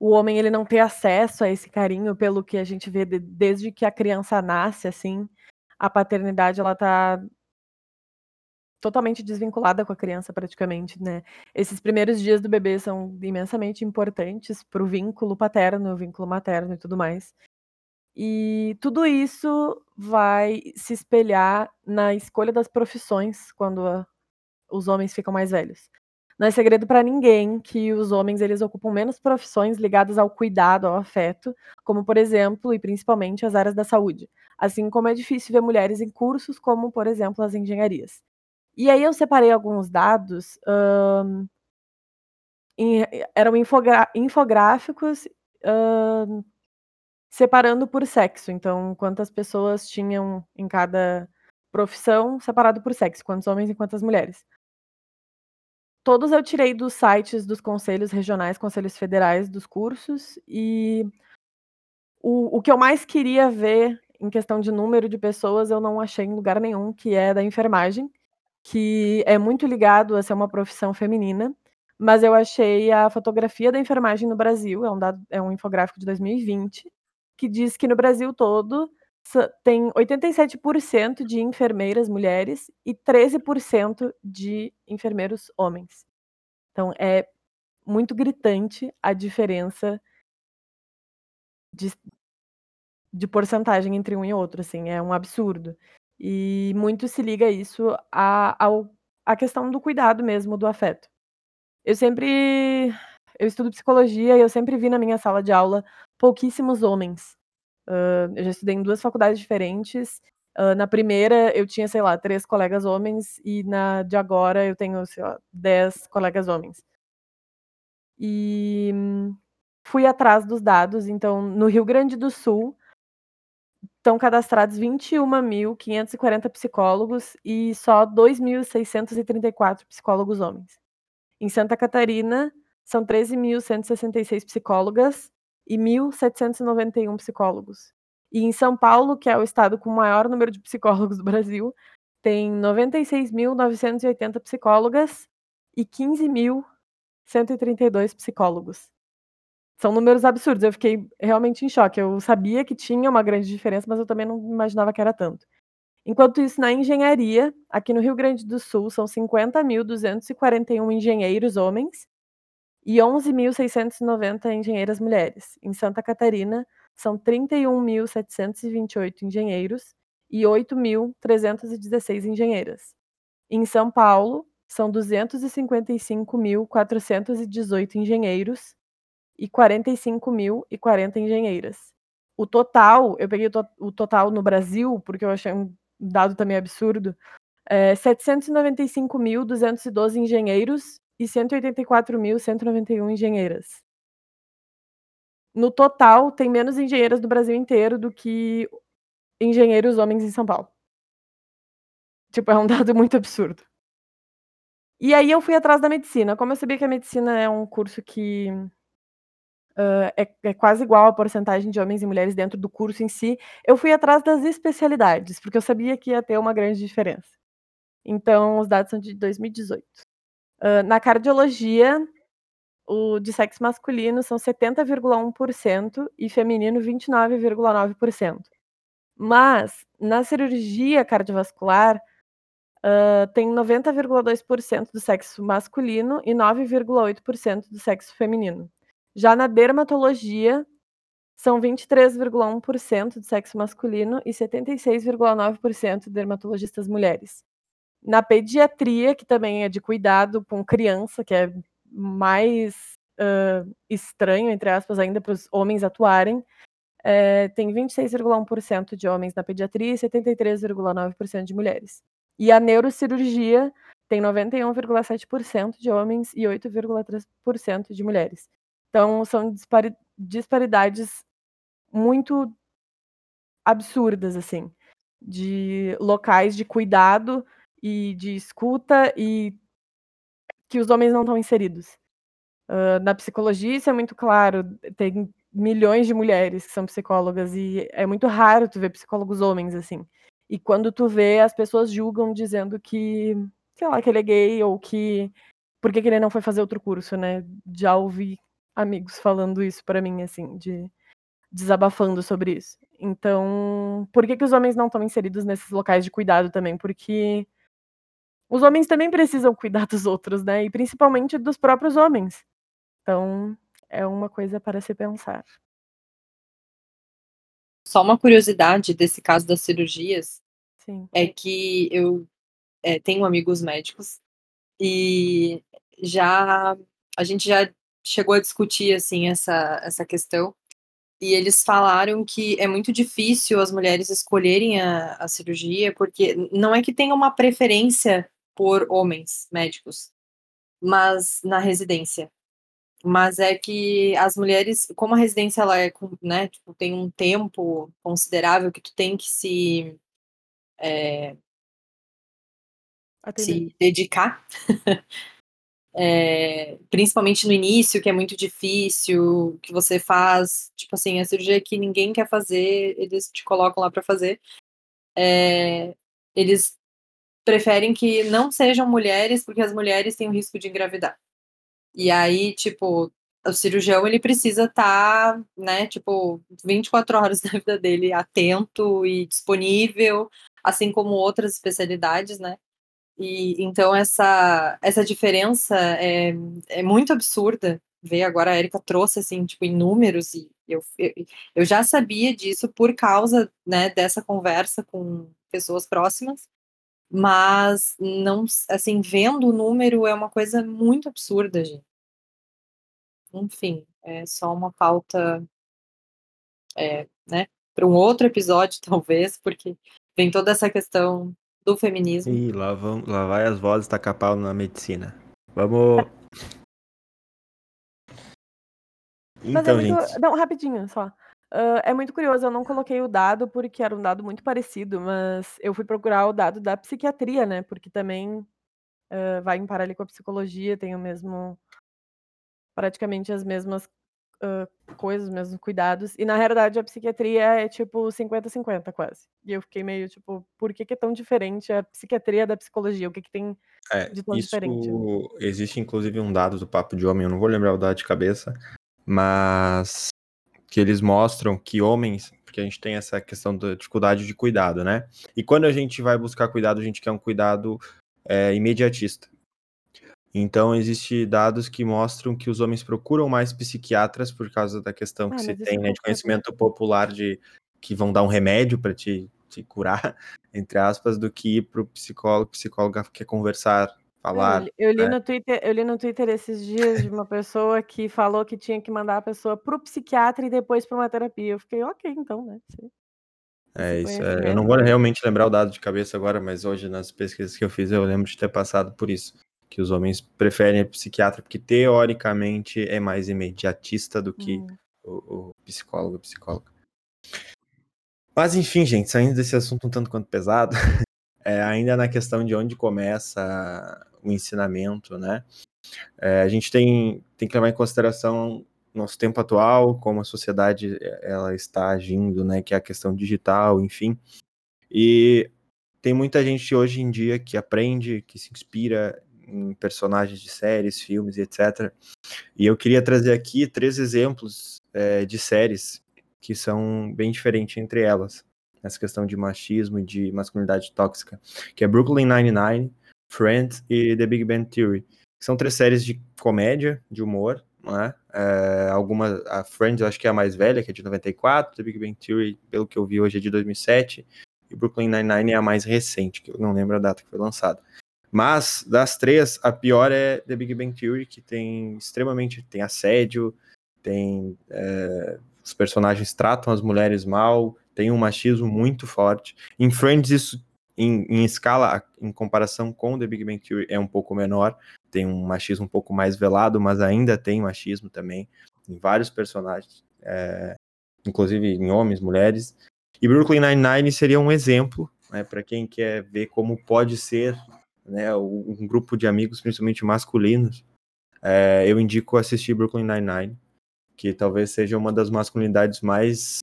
[SPEAKER 4] o homem ele não ter acesso a esse carinho pelo que a gente vê de, desde que a criança nasce, assim, a paternidade ela tá totalmente desvinculada com a criança praticamente, né? Esses primeiros dias do bebê são imensamente importantes para o vínculo paterno, o vínculo materno e tudo mais. E tudo isso vai se espelhar na escolha das profissões quando a, os homens ficam mais velhos. Não é segredo para ninguém que os homens eles ocupam menos profissões ligadas ao cuidado, ao afeto, como por exemplo e principalmente as áreas da saúde. Assim como é difícil ver mulheres em cursos como, por exemplo, as engenharias. E aí eu separei alguns dados, em, eram infográficos separando por sexo. Então, quantas pessoas tinham em cada profissão separado por sexo, quantos homens e quantas mulheres. Todos eu tirei dos sites dos conselhos regionais, conselhos federais dos cursos, e o, o que eu mais queria ver em questão de número de pessoas eu não achei em lugar nenhum, que é da enfermagem, que é muito ligado a ser uma profissão feminina, mas eu achei a fotografia da enfermagem no Brasil, é um, dado, é um infográfico de 2020, que diz que no Brasil todo tem 87% de enfermeiras mulheres e 13% de enfermeiros homens. Então é muito gritante a diferença de, de porcentagem entre um e outro, assim, é um absurdo. E muito se liga isso à, ao, à questão do cuidado mesmo, do afeto. Eu sempre. Eu estudo psicologia e eu sempre vi na minha sala de aula pouquíssimos homens. Eu já estudei em duas faculdades diferentes. Uh, na primeira, eu tinha, sei lá, três colegas homens, e na de agora eu tenho, sei lá, dez colegas homens. E fui atrás dos dados. Então, no Rio Grande do Sul, estão cadastrados 21.540 psicólogos e só 2.634 psicólogos homens. Em Santa Catarina, são 13.166 psicólogas e 1.791 psicólogos. E em São Paulo, que é o estado com o maior número de psicólogos do Brasil, tem 96.980 psicólogas e 15.132 psicólogos. São números absurdos. Eu fiquei realmente em choque. Eu sabia que tinha uma grande diferença, mas eu também não imaginava que era tanto. Enquanto isso, na engenharia, aqui no Rio Grande do Sul, são 50.241 engenheiros homens e 11.690 engenheiras mulheres. Em Santa Catarina, são 31.728 engenheiros e 8.316 engenheiras. Em São Paulo, são 255.418 engenheiros e 45.040 engenheiras. O total, eu peguei o, to o, total no Brasil, porque eu achei um dado também absurdo, é 795.212 engenheiros e 184.191 engenheiras. No total, tem menos engenheiras no Brasil inteiro do que engenheiros homens em São Paulo. Tipo, é um dado muito absurdo. E aí eu fui atrás da medicina. Como eu sabia que a medicina é um curso que uh, é, é, quase igual a porcentagem de homens e mulheres dentro do curso em si, eu fui atrás das especialidades, porque eu sabia que ia ter uma grande diferença. Então, os dados são de 2018. Na cardiologia, o de sexo masculino são 70,1% e feminino 29,9%. Mas na cirurgia cardiovascular uh, tem 90,2% do sexo masculino e 9,8% do sexo feminino. Já na dermatologia, são 23,1% do sexo masculino e 76,9% de dermatologistas mulheres. Na pediatria, que também é de cuidado com criança, que é mais uh, estranho, entre aspas, ainda para os homens atuarem. É, tem 26,1% de homens na pediatria e 73,9% de mulheres. E a neurocirurgia tem 91,7% de homens e 8,3% de mulheres. Então, são dispari disparidades muito absurdas, assim, de locais de cuidado e de escuta e que os homens não estão inseridos. Uh, na psicologia, isso é muito claro. Tem milhões de mulheres que são psicólogas e é muito raro tu ver psicólogos homens, assim. E quando tu vê, as pessoas julgam dizendo que, sei lá, que ele é gay ou que por que, que ele não foi fazer outro curso, né? Já ouvi amigos falando isso para mim, assim, de desabafando sobre isso. Então, por que, que os homens não estão inseridos nesses locais de cuidado também? Porque os homens também precisam cuidar dos outros, né? E principalmente dos próprios homens. Então, é uma coisa para se pensar.
[SPEAKER 3] Só uma curiosidade desse caso das cirurgias
[SPEAKER 4] Sim.
[SPEAKER 3] é que eu é, tenho amigos médicos e já a gente já chegou a discutir assim essa, essa questão e eles falaram que é muito difícil as mulheres escolherem a, a cirurgia porque não é que tenha uma preferência por homens médicos, mas na residência, mas é que as mulheres, como a residência ela é, né, tipo, tem um tempo considerável que tu tem que se é, se dedicar, é, principalmente no início, que é muito difícil, que você faz, tipo assim, a cirurgia que ninguém quer fazer, eles te colocam lá para fazer. É, eles preferem que não sejam mulheres, porque as mulheres têm o risco de engravidar. E aí, tipo, o cirurgião ele precisa estar, tá, né, tipo, 24 horas da vida dele atento e disponível, assim como outras especialidades, né? E então essa essa diferença é, é muito absurda. Ver agora a Erika trouxe assim, tipo, em números e eu, eu, eu já sabia disso por causa, né, dessa conversa com pessoas próximas, mas não, assim, vendo o número é uma coisa muito absurda, gente. Enfim, é só uma pauta, é, né, para um outro episódio, talvez, porque vem toda essa questão do feminismo.
[SPEAKER 2] Ih, lá, vão, lá vai as vozes tacar pau na medicina. Vamos.
[SPEAKER 4] Mas é então, muito... gente. Não, rapidinho só. Uh, é muito curioso, eu não coloquei o dado porque era um dado muito parecido, mas eu fui procurar o dado da psiquiatria, né? Porque também uh, vai em paralelo com a psicologia, tem o mesmo praticamente as mesmas uh, coisas, os mesmos cuidados. E na realidade a psiquiatria é tipo 50-50 quase. E eu fiquei meio tipo, por que, que, é tão diferente a psiquiatria da psicologia? O que, que tem é, de tão
[SPEAKER 2] isso
[SPEAKER 4] diferente?
[SPEAKER 2] Existe inclusive um dado do Papo de Homem, eu não vou lembrar o dado de cabeça, mas que eles mostram que homens, porque a gente tem essa questão da dificuldade de cuidado, né? E quando a gente vai buscar cuidado, a gente quer um cuidado é, imediatista. Então, existem dados que mostram que os homens procuram mais psiquiatras por causa da questão ah, que se tem, né, de conhecimento popular de que vão dar um remédio para te, te curar, entre aspas, do que ir para o psicólogo, psicóloga quer conversar, falar.
[SPEAKER 4] Eu, eu li né? no Twitter, eu li no Twitter esses dias de uma pessoa que falou que tinha que mandar a pessoa para o psiquiatra e depois para uma terapia. Eu fiquei, ok, então, né?
[SPEAKER 2] É isso. É, eu não vou realmente lembrar o dado de cabeça agora, mas hoje nas pesquisas que eu fiz eu lembro de ter passado por isso que os homens preferem a psiquiatra porque teoricamente é mais imediatista do que uhum. o, o, psicólogo psicóloga. Mas enfim, gente, saindo desse assunto um tanto quanto pesado, é, ainda na questão de onde começa o ensinamento, né? É, a gente tem, tem que levar em consideração nosso tempo atual, como a sociedade ela está agindo, né? Que é a questão digital, enfim. E tem muita gente hoje em dia que aprende, que se inspira em personagens de séries, filmes etc. E eu queria trazer aqui três exemplos é, de séries que são bem diferentes entre elas, nessa questão de machismo e de masculinidade tóxica, que é Brooklyn Nine-Nine, Friends e The Big Bang Theory. São três séries de comédia, de humor, né? É, alguma, a Friends eu acho que é a mais velha, que é de 94, The Big Bang Theory, pelo que eu vi hoje, é de 2007, e Brooklyn Nine-Nine é a mais recente, que eu não lembro a data que foi lançada. Mas das três, a pior é The Big Bang Theory, que tem extremamente tem assédio, tem é, os personagens tratam as mulheres mal, tem um machismo muito forte. Em Friends isso em, em, escala, em comparação com The Big Bang Theory, é um pouco menor, tem um machismo um pouco mais velado, mas ainda tem machismo também em vários personagens, é, inclusive em homens, mulheres. E Brooklyn Nine-Nine seria um exemplo né, para quem quer ver como pode ser né, um grupo de amigos, principalmente masculinos, é, eu indico assistir Brooklyn Nine-Nine, que talvez seja uma das masculinidades mais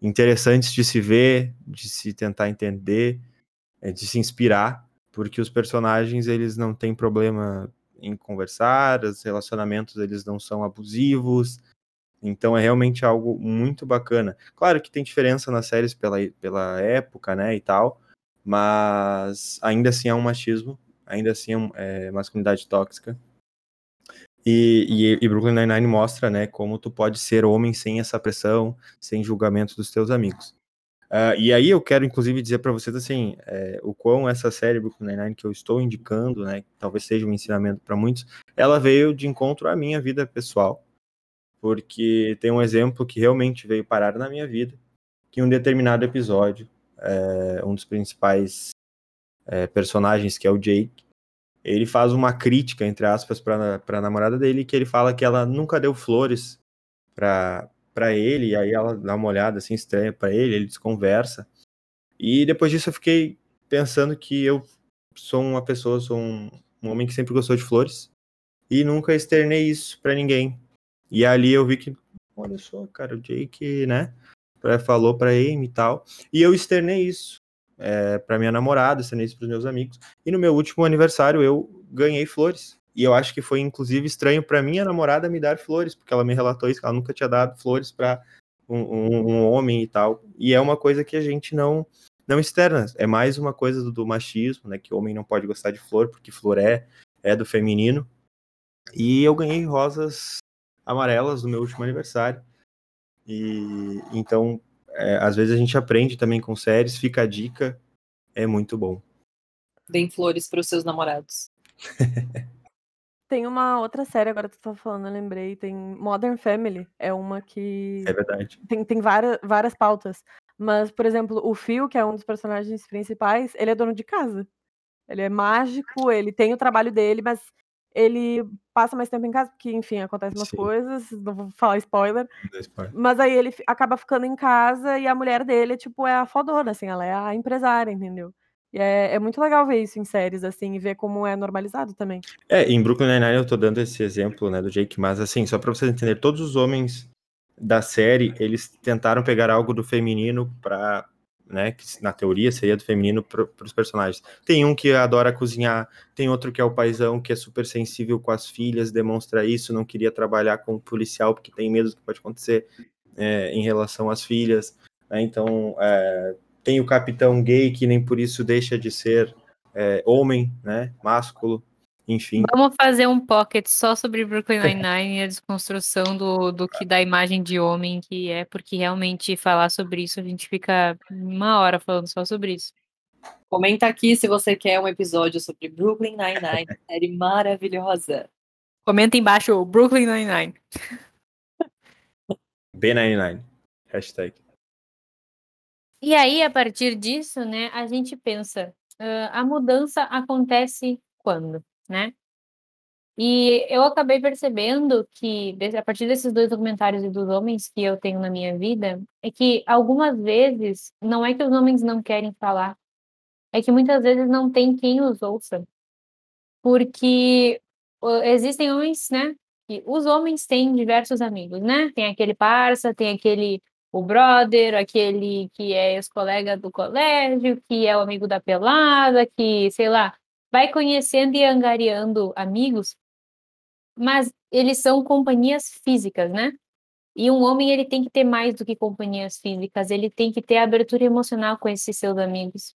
[SPEAKER 2] interessantes de se ver, de se tentar entender, é, de se inspirar, porque os personagens eles não têm problema em conversar, os relacionamentos eles não são abusivos, então é realmente algo muito bacana. Claro que tem diferença nas séries pela, pela época, né, e tal, mas ainda assim é um machismo, ainda assim é, é masculinidade tóxica. E, e, e, Brooklyn Nine-Nine mostra, né, como tu pode ser homem sem essa pressão, sem julgamento dos teus amigos. Uh, e aí eu quero, inclusive, dizer para vocês, assim, é, o quão essa série Brooklyn Nine-Nine que eu estou indicando, né, talvez seja um ensinamento para muitos, ela veio de encontro à minha vida pessoal, porque tem um exemplo que realmente veio parar na minha vida, que um determinado episódio é, um dos principais é, personagens, que é o Jake, ele faz uma crítica, entre aspas, para a namorada dele, que ele fala que ela nunca deu flores para ele, e aí ela dá uma olhada assim estranha para ele, ele desconversa. E depois disso eu fiquei pensando que eu sou uma pessoa, sou um, um homem que sempre gostou de flores e nunca externei isso para ninguém. E ali eu vi que, olha só, cara, o Jake, né? falou para Amy e tal. E eu externei isso é, para minha namorada, externei isso para meus amigos. E no meu último aniversário eu ganhei flores. E eu acho que foi inclusive estranho para minha namorada me dar flores, porque ela me relatou isso, que ela nunca tinha dado flores para um, um, um, homem e tal. E é uma coisa que a gente não não externa. É mais uma coisa do, do machismo, né? Que homem não pode gostar de flor, porque flor é, é do feminino. E eu ganhei rosas amarelas no meu último aniversário. E então, é, às vezes a gente aprende também com séries, fica a dica, é muito bom.
[SPEAKER 3] Deem flores para os seus namorados.
[SPEAKER 4] tem uma outra série, agora que tu tá falando, eu lembrei, tem Modern Family, é uma que...
[SPEAKER 2] É verdade.
[SPEAKER 4] Tem, tem várias, várias pautas, mas, por exemplo, o Phil, que é um dos personagens principais, ele é dono de casa. Ele é mágico, ele tem o trabalho dele, mas ele passa mais tempo em casa, porque, enfim, acontecem umas Sim. coisas, não vou falar spoiler, spoiler. Mas aí ele acaba ficando em casa e a mulher dele, tipo, é a fodona, assim, ela é a empresária, entendeu? E é, é muito legal ver isso em séries, assim, e ver como é normalizado também.
[SPEAKER 2] É, em Brooklyn Nine-Nine eu tô dando esse exemplo, né, do Jake, mas assim, só pra vocês entenderem, todos os homens da série, eles tentaram pegar algo do feminino pra né, que na teoria seria do feminino para os personagens. Tem um que adora cozinhar, tem outro que é o paizão, que é super sensível com as filhas, demonstra isso, não queria trabalhar como policial porque tem medo do que pode acontecer é, em relação às filhas. Né? Então, é, tem o capitão gay que nem por isso deixa de ser é, homem, né, másculo, enfim.
[SPEAKER 1] Vamos fazer um pocket só sobre Brooklyn Nine-Nine e a desconstrução do, do que da imagem de homem que é, porque realmente falar sobre isso a gente fica uma hora falando só sobre isso.
[SPEAKER 3] Comenta aqui se você quer um episódio sobre Brooklyn Nine-Nine, série maravilhosa.
[SPEAKER 1] Comenta embaixo Brooklyn Nine-Nine.
[SPEAKER 2] B99. Hashtag.
[SPEAKER 1] E aí, a partir disso, né, a gente pensa, uh, a mudança acontece quando? Né? E eu acabei percebendo que, a partir desses dois documentários e dos homens que eu tenho na minha vida, é que algumas vezes não é que os homens não querem falar, é que muitas vezes não tem quem os ouça. Porque existem homens, né? E os homens têm diversos amigos, né? Tem aquele parça, tem aquele o brother, aquele que é ex-colega do colégio, que é o amigo da pelada, que, sei lá, vai conhecendo e angariando amigos, mas eles são companhias físicas, né? E um homem ele tem que ter mais do que companhias físicas, ele tem que ter abertura emocional com esses seus amigos.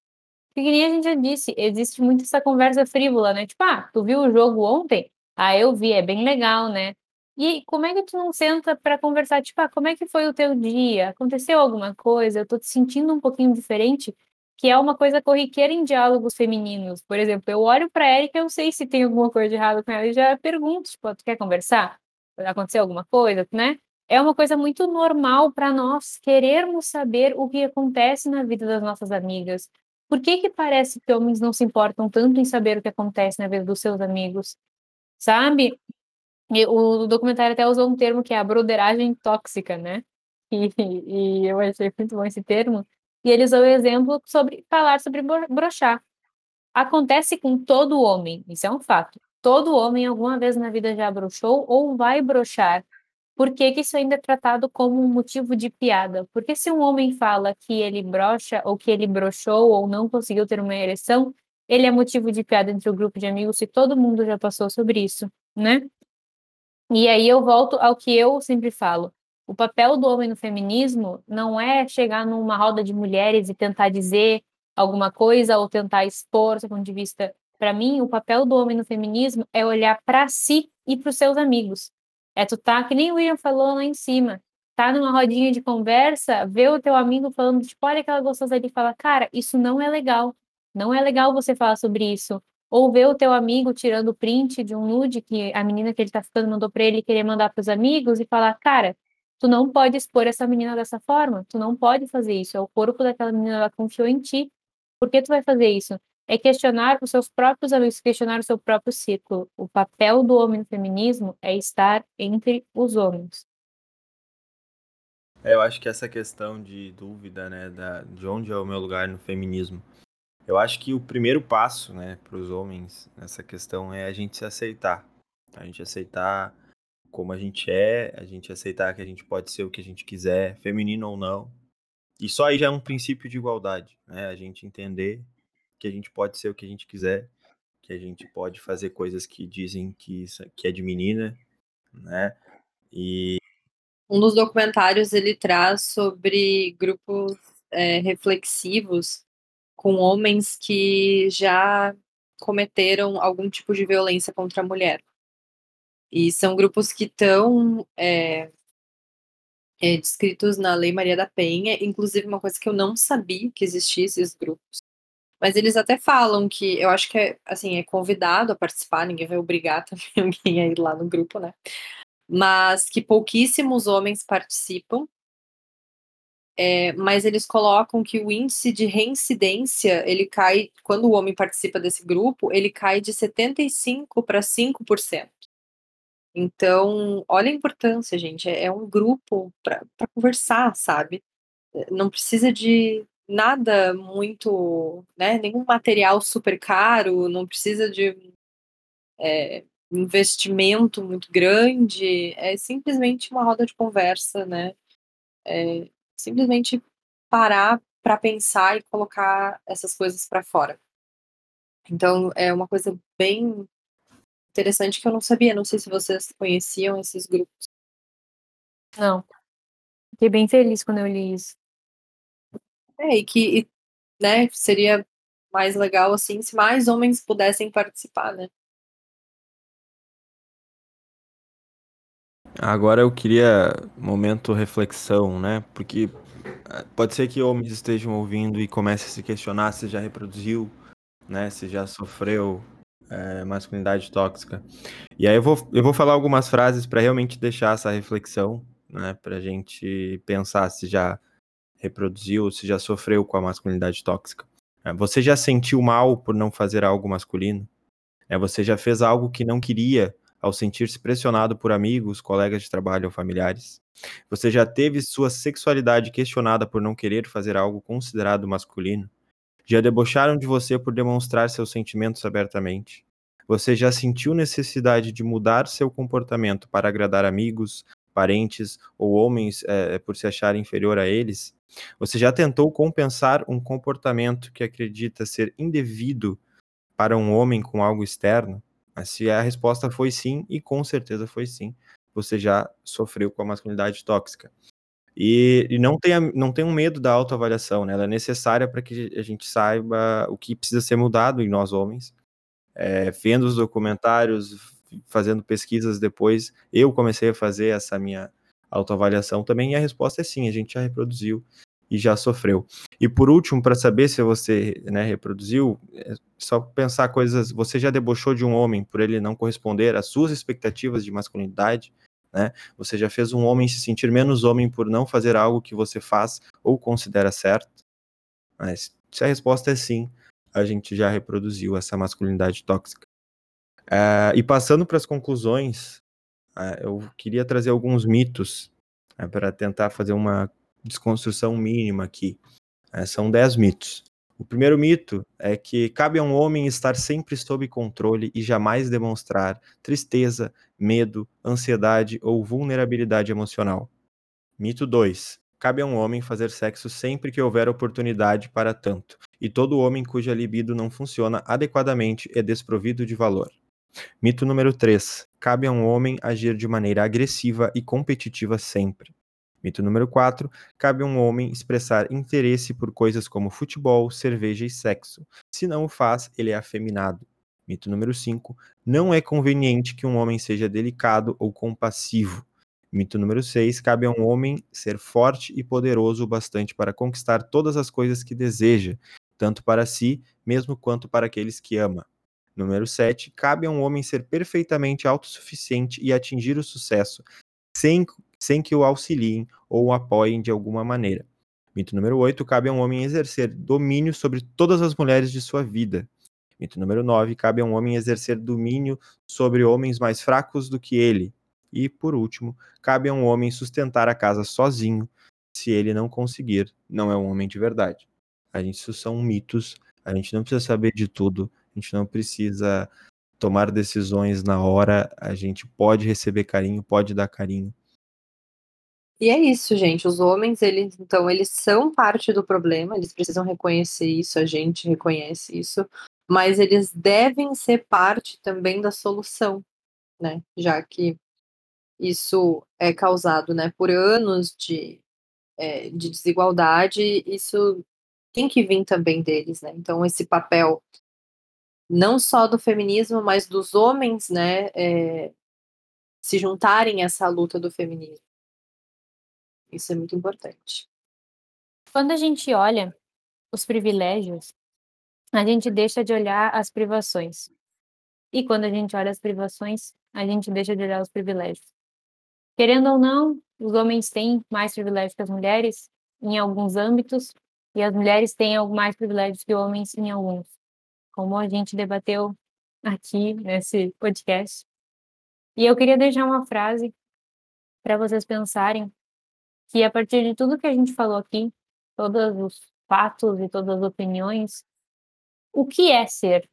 [SPEAKER 1] Porque nem a gente já disse, existe muito essa conversa frívola, né? Tipo, ah, tu viu o jogo ontem? Ah, eu vi, é bem legal, né? E como é que tu não senta para conversar? Tipo, ah, como é que foi o teu dia? Aconteceu alguma coisa? Eu tô te sentindo um pouquinho diferente que é uma coisa corriqueira em diálogos femininos. Por exemplo, eu olho para Erika, eu sei se tem alguma coisa de errado com ela e já pergunto, tipo, tu quer conversar? Aconteceu alguma coisa, né? É uma coisa muito normal para nós querermos saber o que acontece na vida das nossas amigas. Por que que parece que homens não se importam tanto em saber o que acontece na vida dos seus amigos? Sabe? O documentário até usou um termo que é a broderagem tóxica, né? E, e eu achei muito bom esse termo. E ele usou o exemplo sobre falar sobre brochar. Acontece com todo homem, isso é um fato. Todo homem alguma vez na vida já brochou ou vai brochar. Por que, que isso ainda é tratado como um motivo de piada? Porque se um homem fala que ele brocha ou que ele brochou ou não conseguiu ter uma ereção, ele é motivo de piada entre o grupo de amigos se todo mundo já passou sobre isso, né? E aí eu volto ao que eu sempre falo. O papel do homem no feminismo não é chegar numa roda de mulheres e tentar dizer alguma coisa ou tentar expor seu ponto de vista. Para mim, o papel do homem no feminismo é olhar para si e para os seus amigos. É tu tá, que nem o William falou lá em cima, tá numa rodinha de conversa, vê o teu amigo falando, tipo, olha aquela gostosa ali fala, cara, isso não é legal. Não é legal você falar sobre isso. Ou ver o teu amigo tirando print de um nude que a menina que ele tá ficando mandou para ele querer mandar para os amigos e falar, cara, Tu não pode expor essa menina dessa forma, tu não pode fazer isso. É o corpo daquela menina, ela confiou em ti. Por que tu vai fazer isso? É questionar os seus próprios amigos, questionar o seu próprio círculo. O papel do homem no feminismo é estar entre os homens.
[SPEAKER 2] É, eu acho que essa questão de dúvida, né, da, de onde é o meu lugar no feminismo, eu acho que o primeiro passo, né, para os homens nessa questão é a gente se aceitar. A gente aceitar como a gente é, a gente aceitar que a gente pode ser o que a gente quiser, feminino ou não. E só aí já é um princípio de igualdade, né? A gente entender que a gente pode ser o que a gente quiser, que a gente pode fazer coisas que dizem que, que é de menina, né? E
[SPEAKER 3] um dos documentários ele traz sobre grupos é, reflexivos com homens que já cometeram algum tipo de violência contra a mulher. E são grupos que estão é, é, descritos na Lei Maria da Penha, inclusive uma coisa que eu não sabia que existia esses grupos. Mas eles até falam que, eu acho que é, assim, é convidado a participar, ninguém vai obrigar também alguém a ir lá no grupo, né? Mas que pouquíssimos homens participam, é, mas eles colocam que o índice de reincidência, ele cai, quando o homem participa desse grupo, ele cai de 75% para 5%. Então, olha a importância, gente. É, é um grupo para conversar, sabe? Eh, não precisa de nada muito, né? Nenhum material super caro, não precisa de é, investimento muito grande. É simplesmente uma roda de conversa, né? É, simplesmente parar para pensar e colocar essas coisas para fora. Então, é uma coisa bem interessante que eu não sabia. Não sei se vocês conheciam esses grupos.
[SPEAKER 1] Não. Fiquei bem feliz quando eu li isso.
[SPEAKER 3] É, e que e, né, seria mais legal assim se mais homens pudessem participar, né?
[SPEAKER 2] Agora eu queria momento reflexão, né? Porque eh, pode ser que homens estejam ouvindo e comecem a se questionar se já reproduziu, né? Se já sofreu é, masculinidade tóxica. E aí eu vou, eu vou falar algumas frases para realmente deixar essa reflexão, né, para a gente pensar se já reproduziu, se já sofreu com a masculinidade tóxica. É, você já sentiu mal por não fazer algo masculino? É, você já fez algo que não queria ao sentir-se pressionado por amigos, colegas de trabalho ou familiares? Você já teve sua sexualidade questionada por não querer fazer algo considerado masculino? Já debocharam de você por demonstrar seus sentimentos abertamente? Você já sentiu necessidade de mudar seu comportamento para agradar amigos, parentes ou homens é, por se achar inferior a eles? Você já tentou compensar um comportamento que acredita ser indevido para um homem com algo externo? Se a resposta foi sim, e com certeza foi sim, você já sofreu com a masculinidade tóxica. E, e não, tenha, não tenha um medo da autoavaliação, né? Ela é necessária para que a gente saiba o que precisa ser mudado em nós homens. É, vendo os documentários, fazendo pesquisas depois, eu comecei a fazer essa minha autoavaliação também, e a resposta é sim, a gente já reproduziu. e já sofreu. E por último, para saber se você né, reproduziu, é só pensar coisas. Você já debochou de um homem por ele não corresponder às suas expectativas de masculinidade? Né? Você já fez um homem se sentir menos homem por não fazer algo que você faz ou considera certo? Mas se a resposta é sim, a gente já reproduziu essa masculinidade tóxica. Uh, e passando para as conclusões, uh, eu queria trazer alguns mitos uh, para tentar fazer uma desconstrução mínima aqui. são dez mitos. O primeiro mito é que cabe a um homem estar sempre sob controle e jamais demonstrar tristeza, medo, ansiedade ou vulnerabilidade emocional. Mito 2. Cabe a um homem fazer sexo sempre que houver oportunidade para tanto, e todo homem cuja libido não funciona adequadamente é desprovido de valor. Mito número 3. Cabe a um homem agir de maneira agressiva e competitiva sempre. Mito número 4. Cabe a um homem expressar interesse por coisas como futebol, cerveja e sexo. Se não o faz, ele é afeminado. Mito número 5. Não é conveniente que um homem seja delicado ou compassivo. Mito número 6. Cabe a um homem ser forte e poderoso o bastante para conquistar todas as coisas que deseja, tanto para si mesmo quanto para aqueles que ama. Número 7. Cabe a um homem ser perfeitamente autossuficiente e atingir o sucesso, sem, sem que o auxiliem ou o apoiem de alguma maneira. Mito número 8. Cabe a um homem exercer domínio sobre todas as mulheres de sua vida. Mito número 9. Cabe a um homem exercer domínio sobre homens mais fracos do que ele. E, por último, cabe a um homem sustentar a casa sozinho. Se ele não conseguir, não é um homem de verdade. A gente, isso são mitos. A gente não precisa saber de tudo. A gente não precisa tomar decisões na hora. A gente pode receber carinho, pode dar carinho.
[SPEAKER 3] E é isso, gente. Os homens, eles, então, eles são parte do problema, eles precisam reconhecer isso, a gente reconhece isso, mas eles devem ser parte também da solução, né? Já que isso é causado, né, por anos de, é, de desigualdade, isso tem que vir também deles, né? Então, esse papel não só do feminismo, mas dos homens, né, é, se juntarem a essa luta do feminismo. Isso é muito importante.
[SPEAKER 1] Quando a gente olha os privilégios, a gente deixa de olhar as privações. E quando a gente olha as privações, a gente deixa de olhar os privilégios. Querendo ou não, os homens têm mais privilégios que as mulheres em alguns âmbitos, e as mulheres têm mais privilégios que homens em alguns como a gente debateu aqui nesse podcast. E eu queria deixar uma frase para vocês pensarem que a partir de tudo que a gente falou aqui, todos os fatos e todas as opiniões, o que é ser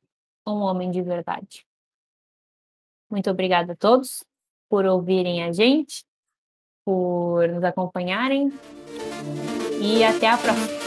[SPEAKER 1] um homem de verdade? Muito obrigada a todos por ouvirem a gente, por nos acompanharem e até a próxima.